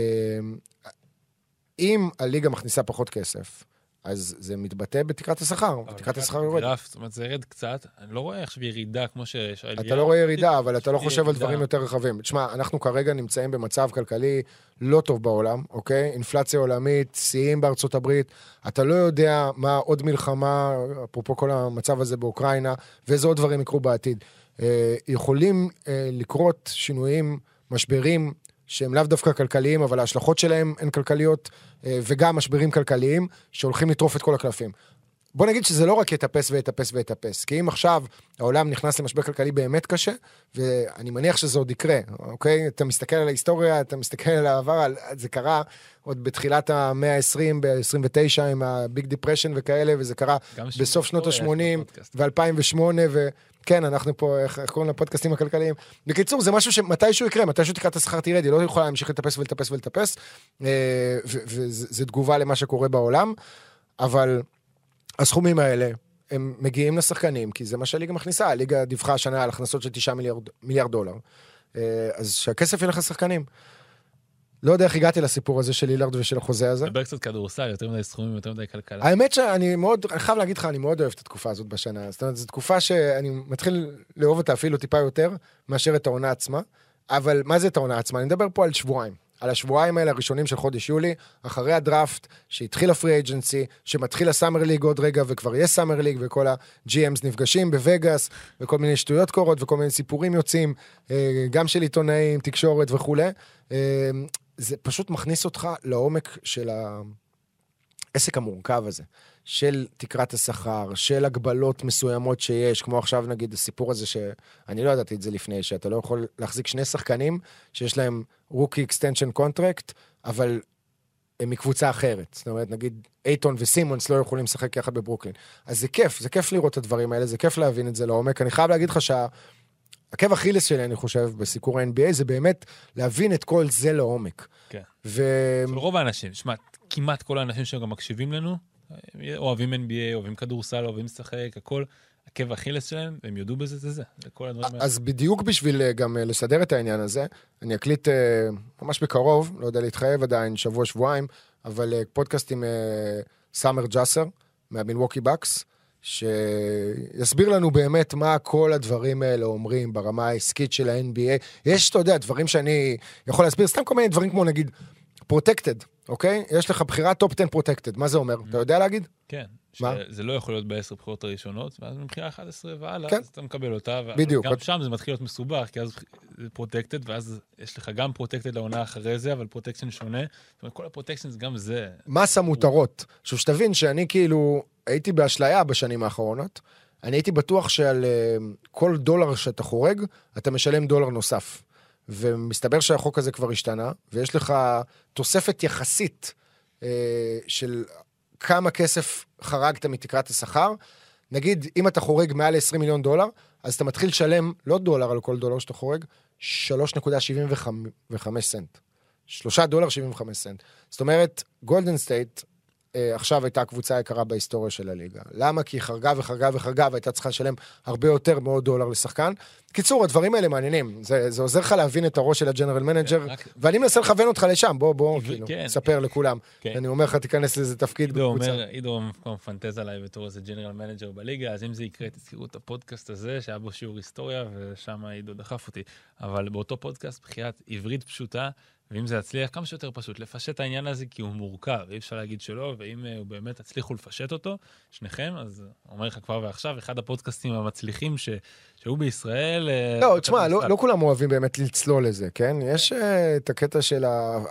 אם הליגה מכניסה פחות כסף, אז זה מתבטא בתקרת השכר, תקרת השכר יורדת. הגרף, זאת אומרת, זה ירד קצת. אני לא רואה עכשיו ירידה כמו ש... אתה לא רואה ירידה, אבל אתה לא חושב על. דברים יותר רחבים. תשמע, אנחנו כרגע נמצאים במצב כלכלי לא טוב בעולם, אוקיי? אינפלציה עולמית, שיאים בארצות הברית, אתה לא יודע מה עוד מלחמה, אפרופו כל המצב הזה באוקראינה, ואיזה עוד דברים יקרו בעתיד. אה, יכולים אה, לקרות שינויים, משברים, שהם לאו דווקא כלכליים, אבל ההשלכות שלהם הן כלכליות, אה, וגם משברים כלכליים, שהולכים לטרוף את כל הקלפים. בוא נגיד שזה לא רק יטפס ויטפס ויטפס, כי אם עכשיו העולם נכנס למשבר כלכלי באמת קשה, ואני מניח שזה עוד יקרה, אוקיי? אתה מסתכל על ההיסטוריה, אתה מסתכל על העבר, על- זה קרה עוד בתחילת המאה ה-20, ב-29 עם ה Big Depression וכאלה, וזה קרה בסוף שנות היסטוריה יש ה-80 בפודקאסט. ו-2008, וכן, אנחנו פה, איך איך קוראים לפודקאסטים הכלכליים? בקיצור, זה משהו שמתישהו יקרה, מתישהו תקרת השכר תרד, היא לא יכולה להמשיך לטפס ולטפס ולטפס, אה, וזו תגובה למה שקורה בעולם, אבל הסכומים האלה, הם מגיעים לשחקנים, כי זה מה שהליגה מכניסה. הליגה דיווחה השנה על הכנסות של 9 מיליארד, מיליארד דולר. אה, אז שהכסף ילך לשחקנים. לא יודע איך הגעתי לסיפור הזה של לילארד ושל החוזה הזה. דבר קצת כדורסל, יותר מדי סכומים, יותר מדי כלכלה. האמת שאני מאוד, אני חייב להגיד לך, אני מאוד אוהב את התקופה הזאת בשנה. זאת אומרת, זו תקופה שאני מתחיל לאהוב אותה אפילו טיפה יותר מאשר את העונה עצמה. אבל מה זה את העונה עצמה? אני מדבר פה על שבועיים. על השבועיים האלה הראשונים של חודש יולי, אחרי הדראפט, שהתחיל הפרי אג'נסי, שמתחיל הסאמר ליג עוד רגע, וכבר יש סאמר ליג, וכל ה-GMs נפגשים בווגאס, וכל מיני שטויות קורות, וכל מיני סיפורים יוצאים, אה, גם של עיתונאים, תקשורת וכולי. אה, זה פשוט מכניס אותך לעומק של. העסק המורכב הזה, של תקרת השכר, של הגבלות מסוימות שיש, כמו עכשיו נגיד הסיפור הזה שאני לא ידעתי את זה לפני, שאתה לא יכול להחזיק שני שחקנים שיש להם rookie extension contract, אבל הם מקבוצה אחרת. זאת אומרת, נגיד אייטון וסימונס לא יכולים לשחק יחד בברוקלין. אז זה כיף, זה כיף לראות את הדברים האלה, זה כיף להבין את זה לעומק. אני חייב להגיד לך שה... עקב אכילס שלי, אני חושב, בסיקור ה-NBA, זה באמת להבין את כל זה לעומק. כן. ו... רוב האנשים, שמע, כמעט כל האנשים שגם מקשיבים לנו, אוהבים NBA, אוהבים כדורסל, אוהבים לשחק, הכל, עקב אכילס שלהם, והם יודו בזה, זה זה, זה הדברים האלה. אז בדיוק בשביל אה, גם אה, לסדר את העניין הזה, אני אקליט אה, ממש בקרוב, לא יודע להתחייב עדיין, שבוע, שבועיים, אבל פודקאסט עם סאמר ג'אסר, מהמילווקי בקס, שיסביר לנו באמת מה כל הדברים האלה אומרים ברמה העסקית של ה-NBA. יש, אתה יודע, דברים שאני יכול להסביר, סתם כל מיני דברים כמו נגיד protected, אוקיי? יש לך בחירת top 10 protected, מה זה אומר? אתה יודע להגיד? כן. מה? שזה לא יכול להיות בעשר בחירות הראשונות, ואז מבחירה 11 והלאה, כן. אז אתה מקבל אותה. בדיוק. גם שם זה מתחיל להיות מסובך, כי אז זה protected, ואז יש לך גם protected לעונה אחרי זה, אבל protection שונה. זאת אומרת, כל ה protection זה גם זה. מס המותרות. עכשיו, שתבין שאני כאילו הייתי באשליה בשנים האחרונות. אני הייתי בטוח שעל אה, כל דולר שאתה חורג, אתה משלם דולר נוסף. ומסתבר שהחוק הזה כבר השתנה, ויש לך תוספת יחסית אה, של כמה כסף חרגת מתקרת השכר. נגיד, אם אתה חורג מעל 20 מיליון דולר, אז אתה מתחיל לשלם לא דולר על כל דולר שאתה חורג, 3.75 סנט. 3 דולר 75 סנט. זאת אומרת, גולדן סטייט עכשיו הייתה הקבוצה היקרה בהיסטוריה של הליגה. למה? כי היא חרגה וחרגה וחרגה והייתה צריכה לשלם הרבה יותר מאות דולר לשחקן. קיצור, הדברים האלה מעניינים. זה, זה עוזר לך להבין את הראש של ה general manager, רק- ואני מנסה לכוון אותך לשם, בוא, בוא, ו- כאילו, כן. ספר לכולם. כן. אני אומר לך, תיכנס לאיזה תפקיד עידו בקבוצה. אומר, עידו מפנטז עליי בתור איזה general manager בליגה, אז אם זה יקרה, תזכרו את הפודקאסט הזה, שהיה בו שיעור היסטוריה, ושם עידו דחף אותי. אבל באותו פודקאסט, בחיאת עברית פשוטה, ואם זה יצליח, כמה שיותר פשוט, לפשט את העניין הזה, כי הוא מורכב, אי אפשר להגיד שלא, ואם הוא באמת תצליחו לפשט אותו, שניכם, אז אומר לך כבר ועכשיו, אחד הפודקאסטים המצליחים ש... שהיו בישראל... אה, לא, תשמע, לא. לא כולם אוהבים באמת לצלול לזה, כן? יש אה, את הקטע של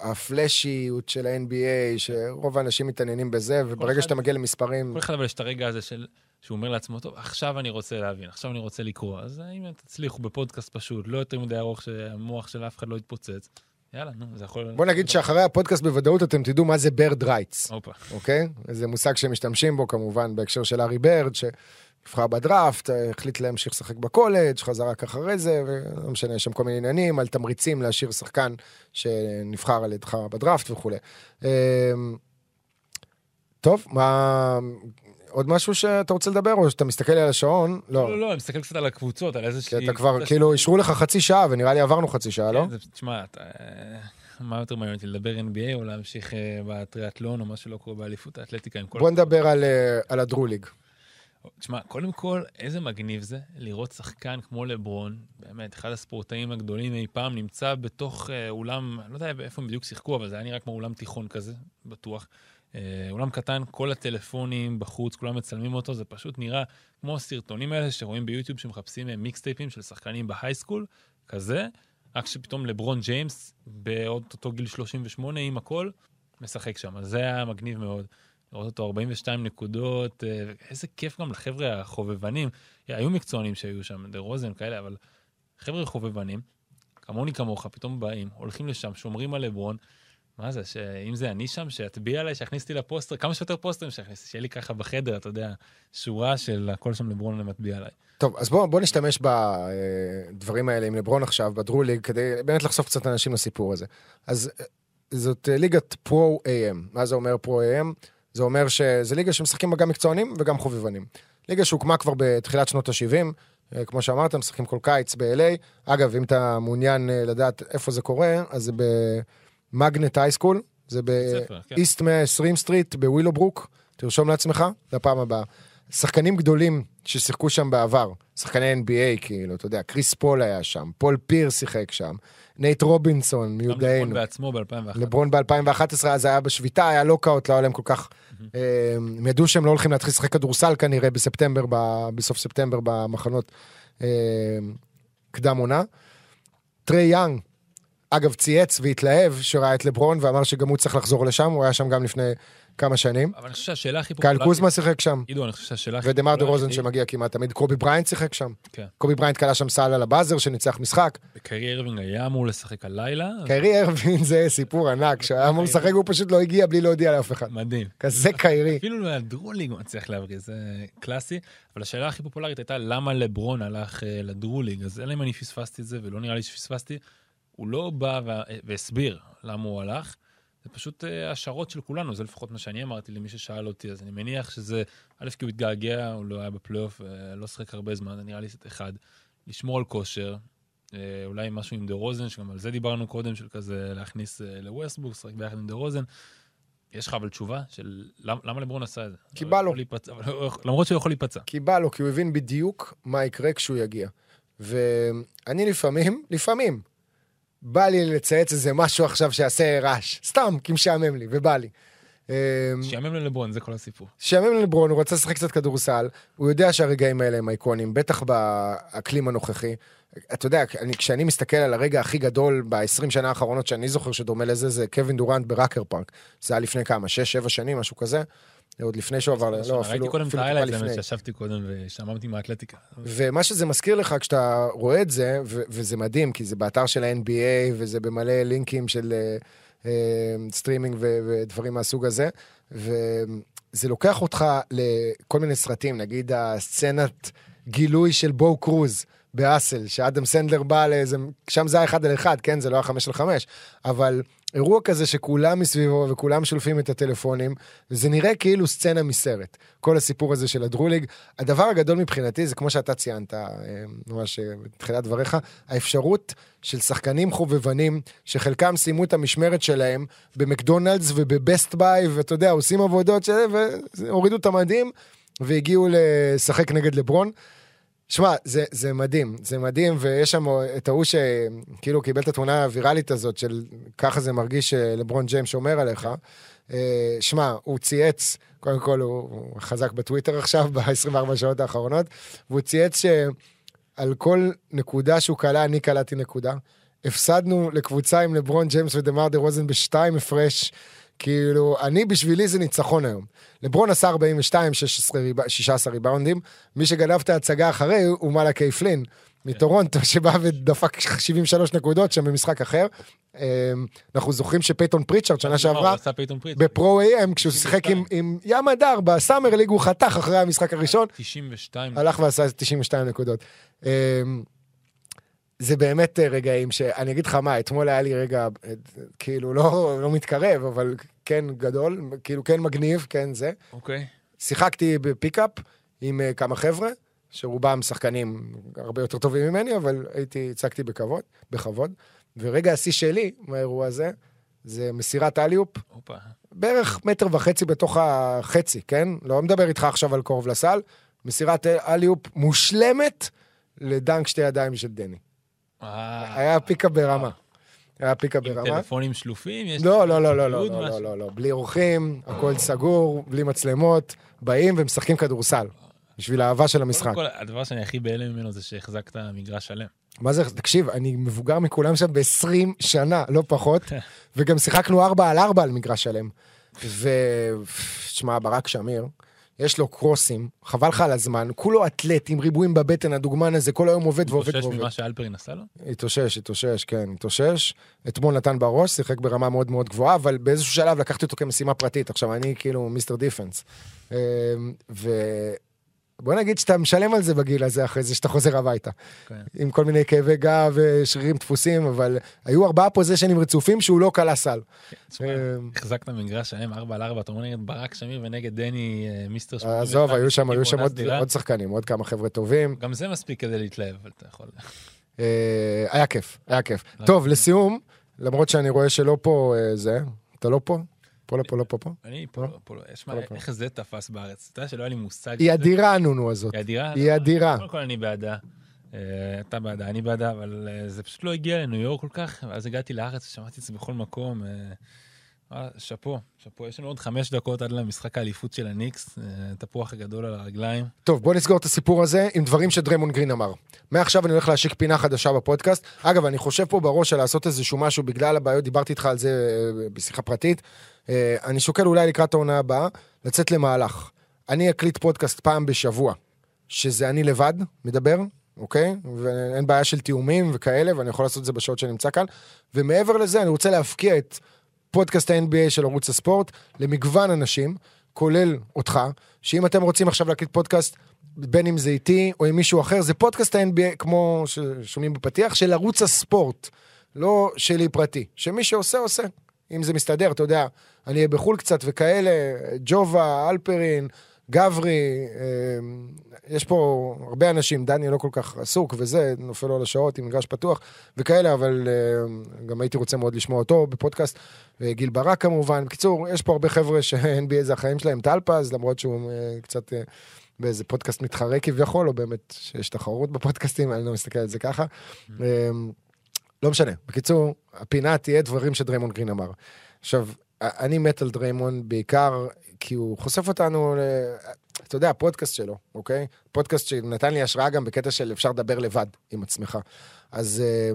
הפלאשיות של ה-NBA, שרוב האנשים מתעניינים בזה, וברגע אחד- שאתה מגיע למספרים... כל אחד אבל יש את הרגע הזה של, שהוא אומר לעצמו, טוב, עכשיו אני רוצה להבין, עכשיו אני רוצה לקרוא. אז אם תצליחו בפודקאסט פשוט, לא יותר מדי ארוך, שהמוח של אף אחד לא יתפוצץ, יאללה, נו, זה יכול... בוא נגיד שאחרי הפודקאסט בוודאות אתם תדעו מה זה bird rights, הופה. אוקיי? זה מושג שמשתמשים בו כמובן בהקשר של הארי ברד, שנבחר בדראפט, החליט להמשיך לשחק בקולג', חזר רק אחרי זה, ולא משנה, יש שם כל מיני עניינים על תמריצים להשאיר שחקן שנבחר על ידך בדראפט וכולי. אה, טוב, מה... עוד משהו שאתה רוצה לדבר, או שאתה מסתכל על השעון? לא. לא, לא, אני מסתכל קצת על הקבוצות, על כי איזושהי... אתה כבר, כאילו, אישרו לך חצי שעה, ונראה לי עברנו חצי שעה, לא? כן, תשמע, אתה- מה יותר מעניין אותי, לדבר NBA או להמשיך אה, בטריאטלון או מה שלא קורה באליפות האתלטיקה עם כל... בוא נדבר על, אה, הדרוליג. תשמע, קודם כל, איזה מגניב זה לראות שחקן כמו לברון, באמת, אחד הספורטאים הגדולים אי פעם, נמצא בתוך אה, אולם, לא יודע איפה הם בדיוק שיחקו, אבל זה היה נראה כמו אולם תיכון כזה, בטוח. אה, אולם קטן, כל הטלפונים בחוץ, כולם מצלמים אותו, זה פשוט נראה כמו הסרטונים האלה שרואים ביוטיוב שמחפשים אה, מיקסטייפים של שחקנים בהייסקול, כזה, רק שפתאום לברון ג'יימס, בעוד אותו גיל 38 עם הכל, משחק שם. אז זה היה מגניב מאוד. לראות אותו 42 נקודות, אה, איזה כיף גם לחבר'ה החובבנים. היו מקצוענים שהיו שם, דה רוזן כאלה, אבל חבר'ה חובבנים, כמוני כמוך, פתאום באים, הולכים לשם, שומרים על לברון. מה זה, שאם זה אני שם, שיטביע עליי, שיכניס אותי לפוסטר, כמה שיותר פוסטרים שיכניס, שיהיה לי ככה בחדר, אתה יודע, שורה של הכל שם לברון מטביע עליי. טוב, אז בוא, בוא נשתמש בדברים האלה עם לברון עכשיו, בדרוליג, כדי באמת לחשוף קצת אנשים לסיפור הזה. אז אה, זאת אה, ליגת פרו-AM. מה זה אומר פרו-AM? זה אומר שזה ליגה שמשחקים בה גם מקצוענים וגם חובבנים. ליגה שהוקמה כבר בתחילת שנות ה-70, כמו שאמרת, משחקים כל קיץ ב-LA. אגב, אם אתה מעוניין אה, לדעת איפה זה קורה, אז זה ב Magnet High School, זה. ב East 120 Street בווילוברוק, תרשום לעצמך לפעם הבאה. שחקנים גדולים ששיחקו שם בעבר, שחקני NBA כאילו, אתה יודע, קריס פול היה שם, פול פירס שיחק שם, נייט רובינסון מיודענו. לברון בעצמו ב-2001. לברון ב-2011, אז היה בשביתה, היה lockout, לא היה להם כל כך... אה, הם ידעו שהם לא הולכים להתחיל לשחק כדורסל כנראה בספטמבר, ב- בסוף ספטמבר במחנות אה, קדם עונה. טריי יאנג, אגב, צייץ והתלהב שראה את לברון ואמר שגם הוא צריך לחזור לשם, הוא היה שם גם לפני כמה שנים. אבל אני חושב שהשאלה הכי קייל קוזמה שיחק שם, עידו, אני חושב שהשאלה הכי ודמאר דרוזן שמגיע כמעט תמיד, קובי בריינט שיחק שם. כן. קובי בריינט קלע שם סל על ה buzzer שניצח משחק. קיירי ארווינג היה אמור לשחק הלילה. קיירי ארווין זה סיפור ענק, כשהיה אמור לשחק הוא פשוט לא הגיע בלי להודיע לאף אחד. מדהים. כזה קיירי. אפילו לדרו ליג הוא מצליח להבריז, זה קלאסי. אבל השאלה הכי פופולרית הייתה למה לברון הלך אה, לדרו ליג, אז אלא אם אני פספסתי את זה, ולא נראה לי שפספסתי, הוא לא בא וה- והסביר למה הוא הלך. זה פשוט אה, השערות של כולנו, זה לפחות מה שאני אמרתי למי ששאל אותי, אז אני מניח שזה, א', כי הוא התגעגע, הוא לא היה בפלייאוף, אה, לא שחק הרבה זמן, זה נראה לי קצת אחד. לשמור על כושר, אה, אולי משהו עם דרוזן, שגם על זה דיברנו קודם, של כזה להכניס לווסטברוק, לשחק ביחד עם דרוזן. יש לך אבל תשובה של למ- למה לברון עשה את זה? כי בא לו. יכול- למרות שהוא יכול להיפצע. כי בא לו, כי הוא הבין בדיוק מה יקרה כשהוא יגיע. ואני לפעמים, לפעמים, בא לי לצייץ איזה משהו עכשיו שיעשה רעש. סתם, כי משעמם לי, ובא לי. אמ, שיאמם ללברון, זה כל הסיפור. שיאמם לברון, הוא רוצה לשחק קצת כדורסל, הוא יודע שהרגעים האלה הם אייקונים, בטח באקלים הנוכחי. אתה יודע, אני, כשאני מסתכל על הרגע הכי גדול ב-20 שנה האחרונות שאני זוכר שדומה לזה, זה קווין דורנט בראקר פארק. זה היה לפני כמה? 6-7 שנים, משהו כזה? עוד לפני שהוא עבר, לא, אפילו ראיתי קודם את טיפה האיילייט, לפני. שישבתי קודם ושממתי מהאתלטיקה. ומה שזה מזכיר לך כשאתה רואה את זה, וזה מדהים, כי זה באתר של ה-NBA, וזה במלא לינקים של אה, אה, סטרימינג ודברים מהסוג הזה, וזה לוקח אותך לכל מיני סרטים, נגיד הסצנת גילוי של בואו קרוז. באסל, שאדם סנדלר בא לאיזה, שם זה היה אחד על אחד, כן? זה לא היה חמש על חמש, אבל אירוע כזה שכולם מסביבו וכולם שולפים את הטלפונים, וזה נראה כאילו סצנה מסרט. כל הסיפור הזה של הדרוליג. הדבר הגדול מבחינתי זה כמו שאתה ציינת, אה, ממש אה, בתחילת דבריך, האפשרות של שחקנים חובבנים, שחלקם סיימו את המשמרת שלהם במקדונלדס ובבסט ביי, ואתה יודע, עושים עבודות. והורידו את המדים והגיעו לשחק נגד לברון. שמע, זה, זה מדהים, זה מדהים, ויש שם את ההוא שכאילו קיבל את התמונה הוויראלית הזאת של ככה זה מרגיש שלברון ג'יימס שומר עליך. אה, שמע, הוא צייץ, קודם כל הוא, חזק בטוויטר עכשיו, ב-24 שעות האחרונות, והוא צייץ שעל כל נקודה שהוא קלע, אני קלעתי נקודה. הפסדנו לקבוצה עם לברון ג'יימס ודמר דה רוזן בשתיים הפרש. כאילו, אני בשבילי זה ניצחון היום. לברון עשה 42, 16, ריב... 16 ריבאונדים, מי שגנב את ההצגה אחרי הוא מלאקי פלין, מטורונטו, שבא ודפק 73 נקודות שם במשחק אחר. אמ, אנחנו זוכרים שפייטון פריצ'ארד שנה הוא שעברה, עשה פייטון פריצ'ארד. ב Pro Am, כשהוא שיחק עם, עם ים הדר ב Summer League, הוא חתך אחרי המשחק הראשון, 92. הלך ועשה 92 נקודות. זה באמת אה, רגעים שאני אגיד לך מה, אתמול היה לי רגע, אה, כאילו לא, לא מתקרב, אבל כן גדול, כאילו כן מגניב, כן זה. אוקיי. שיחקתי בפיקאפ עם אה, כמה חבר'ה, שרובם שחקנים הרבה יותר טובים ממני, אבל הייתי, הצגתי בכבוד, בכבוד. ורגע השיא שלי מהאירוע הזה, זה מסירת אליופ, הופה. בערך מטר וחצי בתוך החצי, כן? לא מדבר איתך עכשיו על קרוב לסל. מסירת אליופ מושלמת לדנק שתי ידיים של דני. אה, היה פיקה ברמה. היה פיקה עם ברמה. טלפונים שלופים? יש לא, לא, לא, לא, לא, לא? לא, לא, לא, בלי אורחים, הכל סגור, בלי מצלמות, באים ומשחקים כדורסל. בשביל האהבה של המשחק. קודם כל, הדבר שאני הכי בהלם ממנו זה שהחזקת מגרש שלם. מה זה, תקשיב, אני מבוגר מכולם שם ב-20 שנה, לא פחות, וגם שיחקנו 4 על 4 על מגרש שלם. ותשמע, ברק שמיר, יש לו קרוסים, חבל לך על הזמן, כולו אתלט עם ריבועים בבטן, הדוגמן הזה, כל היום עובד ועובד ועובד. ממה שאלפרין עשה לו? התאושש, התאושש, כן, התאושש. אתמול נתן בראש, שיחק ברמה מאוד מאוד גבוהה, אבל באיזשהו שלב לקחתי אותו כמשימה פרטית. עכשיו, אני כאילו מיסטר דיפנס. אמ, ו... בוא נגיד שאתה משלם על זה בגיל הזה, אחרי זה שאתה חוזר הביתה. כן. עם כל מיני כאבי גב ושרירים דפוסים, אבל היו ארבעה פוזיישנים רצופים שהוא לא כלה סל. תשמע, אמ, החזקת מגרש שלם 4 על 4, אתה אומר נגד ברק שמיר ונגד דני אה, מיסטר 81. עזוב, היו שם, היו שם עוד. עוד שחקנים, עוד כמה חבר'ה טובים. גם זה מספיק כדי להתלהב, אבל אתה יכול... אה, היה כיף, היה כיף. טוב, לסיום, למרות שאני רואה שלא פה אה, זה, אתה לא פה? פה לא פה לא פה פה? אני לא- פה לא, שמע. איך זה תפס בארץ? אתה יודע שלא היה לי מושג. היא. אדירה הנונו הזאת. היא אדירה? היא אדירה. קודם כל אני בעדה. אה, אתה בעדה, אני בעדה, אבל אה, זה פשוט לא הגיע לניו יורק כל כך, ואז הגעתי לארץ ושמעתי את זה בכל מקום. אה, שאפו, שאפו. יש לנו עוד חמש דקות עד למשחק האליפות של הניקס, אה, תפוח הגדול על הרגליים. טוב, בוא נסגור את הסיפור הזה עם דברים שדריימון גרין אמר. מעכשיו אני הולך להשיק פינה חדשה בפודקאסט. אגב, אני חושב פה בראש על לעשות איזשהו משהו בגלל הבעיות, דיברתי איתך על זה אה, בשיחה פרטית. אני שוקל אולי לקראת העונה הבאה, לצאת למהלך. אני אקליט פודקאסט פעם בשבוע, שזה אני לבד מדבר, אוקיי? ואין בעיה של תיאומים וכאלה, ואני יכול לעשות את זה בשעות שאני נמצא כאן. ומעבר לזה, אני רוצה להפקיע את פודקאסט ה-NBA של ערוץ הספורט למגוון אנשים, כולל אותך, שאם אתם רוצים עכשיו להקליט פודקאסט, בין אם זה איתי או עם מישהו אחר, זה פודקאסט ה-NBA, כמו ששומעים בפתיח, של ערוץ הספורט, לא שלי פרטי. שמי שעושה, עושה. אם זה מסתדר, אתה יודע, אני אהיה בחו"ל קצת וכאלה, ג'ובה, אלפרין, גברי, אה, יש פה הרבה אנשים, דני לא כל כך עסוק וזה, נופל לו על השעות עם מגרש פתוח וכאלה, אבל אה, גם הייתי רוצה מאוד לשמוע אותו בפודקאסט. וגיל ברק כמובן. בקיצור, יש פה הרבה חבר'ה ש-NBA זה החיים שלהם, טלפז, למרות שהוא אה, קצת אה, באיזה פודקאסט מתחרה כביכול, או באמת שיש תחרות בפודקאסטים, אני לא מסתכל על זה ככה. אה, לא משנה. בקיצור, הפינה תהיה דברים שדריימון גרין אמר. עכשיו, אני מת על דריימון בעיקר כי הוא חושף אותנו. אתה יודע, הפודקאסט שלו, אוקיי? פודקאסט שנתן לי השראה גם בקטע של אפשר לדבר לבד עם עצמך. אז אה,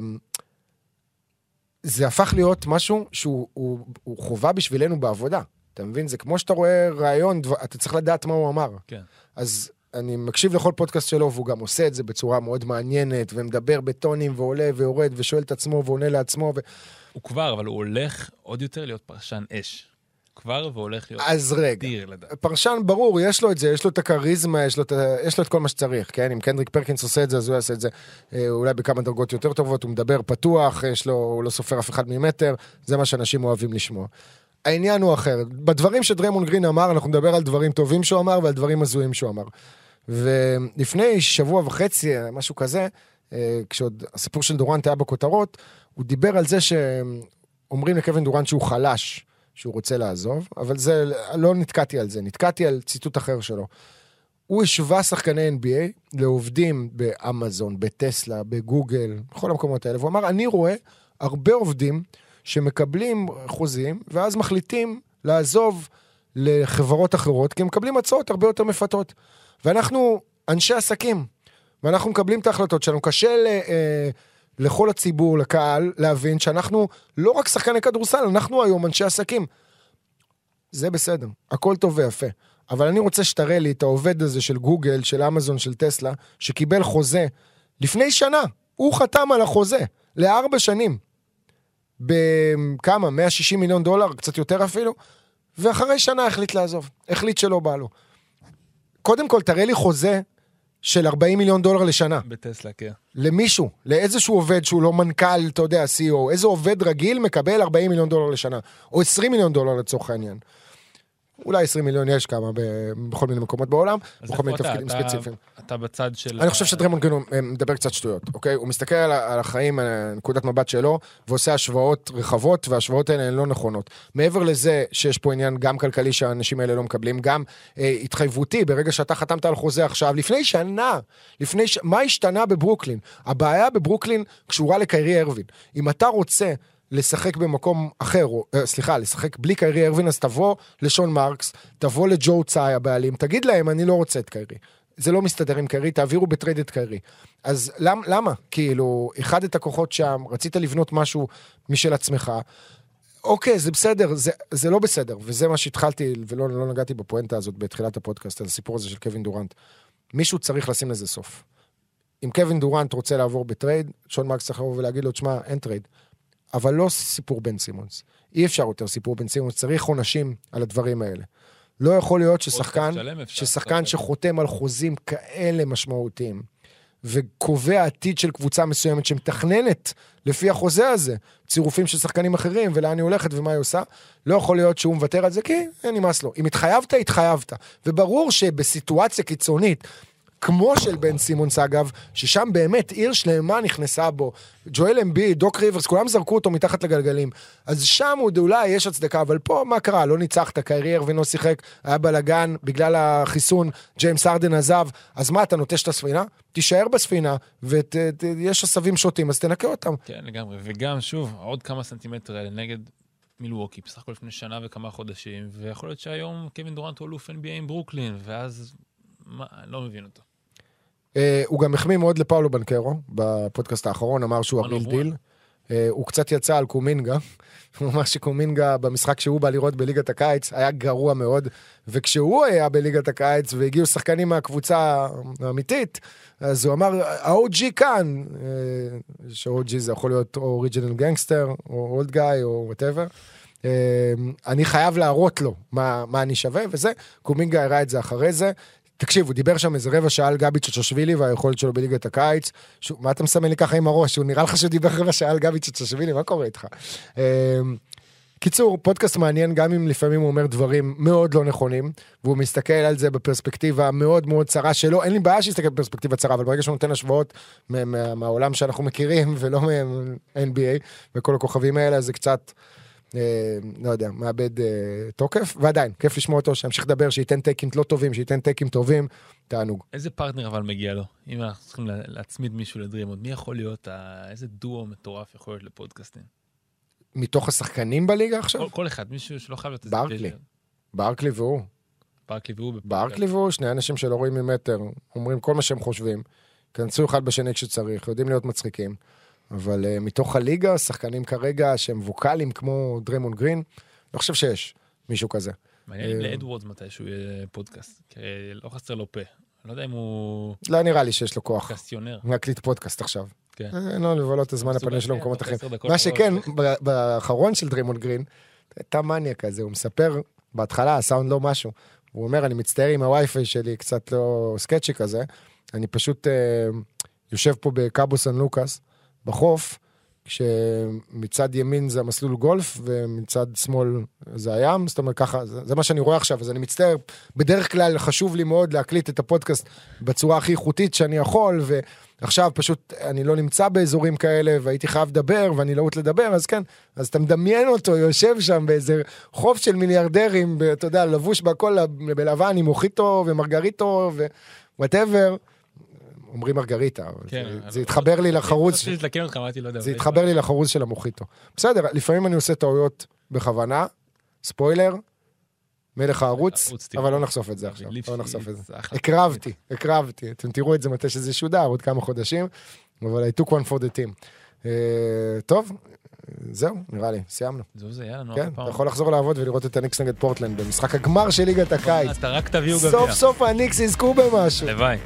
זה הפך להיות משהו שהוא הוא, הוא חובה בשבילנו בעבודה. אתה מבין? זה כמו שאתה רואה ראיון, דבר- אתה צריך לדעת מה הוא אמר. כן. אז אני מקשיב לכל פודקאסט שלו, והוא גם עושה את זה בצורה מאוד מעניינת, ומדבר בטונים, ועולה ויורד, ושואל את עצמו, ועונה לעצמו. ו... הוא כבר, אבל הוא הולך עוד יותר להיות פרשן אש. כבר והולך להיות אז רגע, לדעתי. פרשן ברור, יש לו את זה, יש לו את הכריזמה, יש לו את, יש לו את כל מה שצריך, כן? אם קנדריק פרקינס עושה את זה, אז הוא יעשה את זה אה, אולי בכמה דרגות יותר טובות, הוא מדבר פתוח, יש לו, הוא לא סופר אף אחד ממטר, זה מה שאנשים אוהבים לשמוע. העניין הוא אחר. בדברים שדריימון גרין אמר, אנחנו נדבר על דברים טובים שהוא אמר ועל דברים הזויים שהוא אמר. ולפני שבוע וחצי, משהו כזה, אה, כשעוד הסיפור של דורנט היה בכותרות, הוא דיבר על זה שאומרים לקווין דורנט שהוא חלש, שהוא רוצה לעזוב, אבל זה, לא נתקעתי על זה, נתקעתי על ציטוט אחר שלו. הוא השווה שחקני NBA לעובדים באמזון, בטסלה, בגוגל, בכל המקומות האלה, והוא אמר, אני רואה הרבה עובדים שמקבלים חוזים, ואז מחליטים לעזוב לחברות אחרות, כי הם מקבלים הצעות הרבה יותר מפתות. ואנחנו אנשי עסקים, ואנחנו מקבלים את ההחלטות שלנו. קשה ל, אה, לכל הציבור, לקהל, להבין שאנחנו לא רק שחקני כדורסל, אנחנו היום אנשי עסקים. זה בסדר, הכל טוב ויפה. אבל אני רוצה שתראה לי את העובד הזה של גוגל, של אמזון, של טסלה, שקיבל חוזה לפני שנה. הוא חתם על החוזה לארבע שנים. בכמה? 160 מיליון דולר, קצת יותר אפילו, ואחרי שנה החליט לעזוב. החליט שלא בא לו. קודם כל, תראה לי חוזה של 40 מיליון דולר לשנה. בטסלה, כן. למישהו, לאיזשהו עובד שהוא לא מנכ"ל, אתה יודע, CEO, איזה עובד רגיל מקבל 40 מיליון דולר לשנה, או 20 מיליון דולר לצורך העניין. אולי 20 מיליון יש כמה בכל מיני מקומות בעולם, בכל מיני? תפקידים אתה- ספציפיים. אתה בצד של... אני חושב שדרמון גרין הוא אה, מדבר קצת שטויות, אוקיי? הוא מסתכל על על החיים, על נקודת מבט שלו, ועושה השוואות רחבות, וההשוואות האלה הן לא נכונות. מעבר לזה שיש פה עניין גם כלכלי שהאנשים האלה לא מקבלים, גם אה, התחייבותי, ברגע שאתה חתמת על חוזה עכשיו, לפני שנה, לפני ש... מה השתנה בברוקלין? הבעיה בברוקלין קשורה לקיירי ארווינג. אם אתה רוצה... לשחק במקום אחר, או, אה, סליחה, לשחק בלי קיירי ארווינג, אז תבוא לשון מרקס, תבוא לג'ו טסאי הבעלים, תגיד להם, אני לא רוצה את קיירי. זה לא מסתדר עם קיירי, תעבירו בטרייד את קיירי. אז למ, למה? כאילו, איחדת הכוחות שם, רצית לבנות משהו משל עצמך, אוקיי, זה בסדר, זה, זה לא בסדר, וזה מה שהתחלתי, ולא לא נגעתי בפואנטה הזאת בתחילת הפודקאסט, על הסיפור הזה של קווין דורנט. מישהו צריך לשים לזה סוף. אם קווין דורנט רוצה לעבור בטרייד, שון מרקס צריך לבוא ולהגיד לו, תשמע, אין טרייד. אבל לא סיפור בן סימונס. אי אפשר יותר סיפור בן סימונס, צריך עונשים על הדברים האלה. לא יכול להיות ששחקן, ששחקן. שחותם על חוזים כאלה משמעותיים, וקובע עתיד של קבוצה מסוימת שמתכננת לפי החוזה הזה, צירופים של שחקנים אחרים, ולאן היא הולכת ומה היא עושה, לא יכול להיות שהוא מוותר על זה, כי נמאס לו. אם התחייבת, התחייבת. וברור שבסיטואציה קיצונית, כמו של בן סימונס אגב, ששם באמת עיר שלמה נכנסה בו, ג'ואל אמבי, דוק ריברס, כולם זרקו אותו מתחת לגלגלים. אז שם עוד אולי יש הצדקה, אבל פה מה קרה? לא ניצחת, קיירי ארווין לא שיחק, היה בלאגן, בגלל החיסון, ג'יימס ארדן עזב, אז מה, אתה נוטש את הספינה? תישאר בספינה, ויש עשבים שוטים, אז תנקה אותם. כן, לגמרי. וגם, שוב, עוד כמה סנטימטר האלה נגד מילווקי, בסך הכל לפני שנה וכמה חודשים, ויכול להיות שהיום קווין דורנט הוא אלוף NBA עם ברוקלין, ואז... מה, אני לא מבין אותו. אה, הוא גם החמיא מאוד לפאולו בנקרו, בפודקאסט האחרון, אמר שהוא real deal. אה, הוא קצת יצא על קומינגה, הוא אמר שקומינגה במשחק שהוא בא לראות בליגת הקיץ היה גרוע מאוד, וכשהוא היה בליגת הקיץ והגיעו שחקנים מהקבוצה האמיתית, אז הוא אמר, ה-OG כאן, אה, ש-OG זה יכול להיות או original gangster, או old guy, או whatever. אני חייב להראות לו מה, מה אני שווה, וזה, קומינגה הראה את זה אחרי זה. תקשיב, הוא דיבר שם איזה רבע שעה על גבי צ'צ'שווילי והיכולת שלו בליגת הקיץ. ש... מה אתה מסמן לי ככה עם הראש? הוא נראה לך שהוא דיבר רבע שעה על גבי צ'צ'שווילי? מה קורה איתך? אמ, קיצור, פודקאסט מעניין גם אם לפעמים הוא אומר דברים מאוד לא נכונים, והוא מסתכל על זה בפרספקטיבה מאוד מאוד צרה שלו, אין לי בעיה שיסתכל בפרספקטיבה צרה, אבל ברגע שהוא נותן השוואות מה- מה- מהעולם שאנחנו מכירים, ולא מה-NBA, וכל הכוכבים האלה, זה קצת, לא יודע, מאבד אה, תוקף, ועדיין, כיף לשמוע אותו, שימשיך לדבר, שייתן טייקים לא טובים, שייתן טייקים טובים, תענוג. איזה פרטנר אבל מגיע לו? אם אנחנו צריכים לה- להצמיד מישהו לדרימות, מי יכול להיות. איזה דואו מטורף יכול להיות לפודקאסטים? מתוך השחקנים בליגה עכשיו? כל, אחד, מישהו שלא חייב להיות איזה... ברקלי. ברקלי והוא. ברקלי והוא. ברקלי והוא, שני אנשים שלא רואים ממטר, אומרים כל מה שהם חושבים, כנסו אחד בשני כשצריך, יודעים להיות מצחיקים, אבל uh, מתוך הליגה, שחקנים כרגע שהם ווקאליים כמו דריימון גרין, לא חושב שיש מישהו כזה. מעניין אם אה, לאדוורדס מתישהו יהיה פודקאסט, כי לא חסר לו פה. לא יודע אם הוא לא נראה לי שיש לו כוח קסטיונר. להקליט פודקאסט עכשיו. כן. אה, אין לו לבלות את הזמן הפנוי שלו במקומות אחרים. מה. שכן, באחרון של דריימון גרין, הייתה מניה כזה, הוא מספר, בהתחלה הסאונד לא משהו. הוא אומר, אני מצטער עם הווי-פיי שלי, קצת לא סקצ'י כזה. אני פשוט אה, יושב פה בקאבו סן לוקאס, בחוף, כשמצד ימין זה המסלול גולף, ומצד שמאל זה הים, זאת אומרת ככה, זה, זה מה שאני רואה עכשיו, אז אני מצטער. בדרך כלל חשוב לי מאוד להקליט את הפודקאסט בצורה הכי איכותית שאני יכול, ועכשיו פשוט אני לא נמצא באזורים כאלה, והייתי חייב לדבר, ואני להוט לדבר, אז כן, אז אתה מדמיין אותו יושב שם באיזה חוף של מיליארדרים, אתה יודע, לבוש בהכל בלבן עם מוחיטו ומרגריטו ו whatever. אומרים מרגריטה, כן, זה, זה התחבר לי לחרוז. לתקן אותך, לא. זה התחבר לי לחרוז של המוחיטו. בסדר, לפעמים אני עושה טעויות בכוונה, ספוילר, מלך הערוץ, ערוץ אבל. לא נחשוף את זה עכשיו, לא נחשוף את זה. הקרבתי, הקרבתי, אתם תראו את זה מתי שזה שודר, עוד כמה חודשים, אבל I took one for the team. אה, טוב, זהו, נראה לי, סיימנו. זהו זה, יאללה, נו, כן, אתה. יכול לחזור לעבוד ולראות את הניקס נגד פורטלנד במשחק הגמר של ליגת הקיץ. אתה רק תביאו גביע. סוף סוף הניקס יזכו במשהו. הלוואי.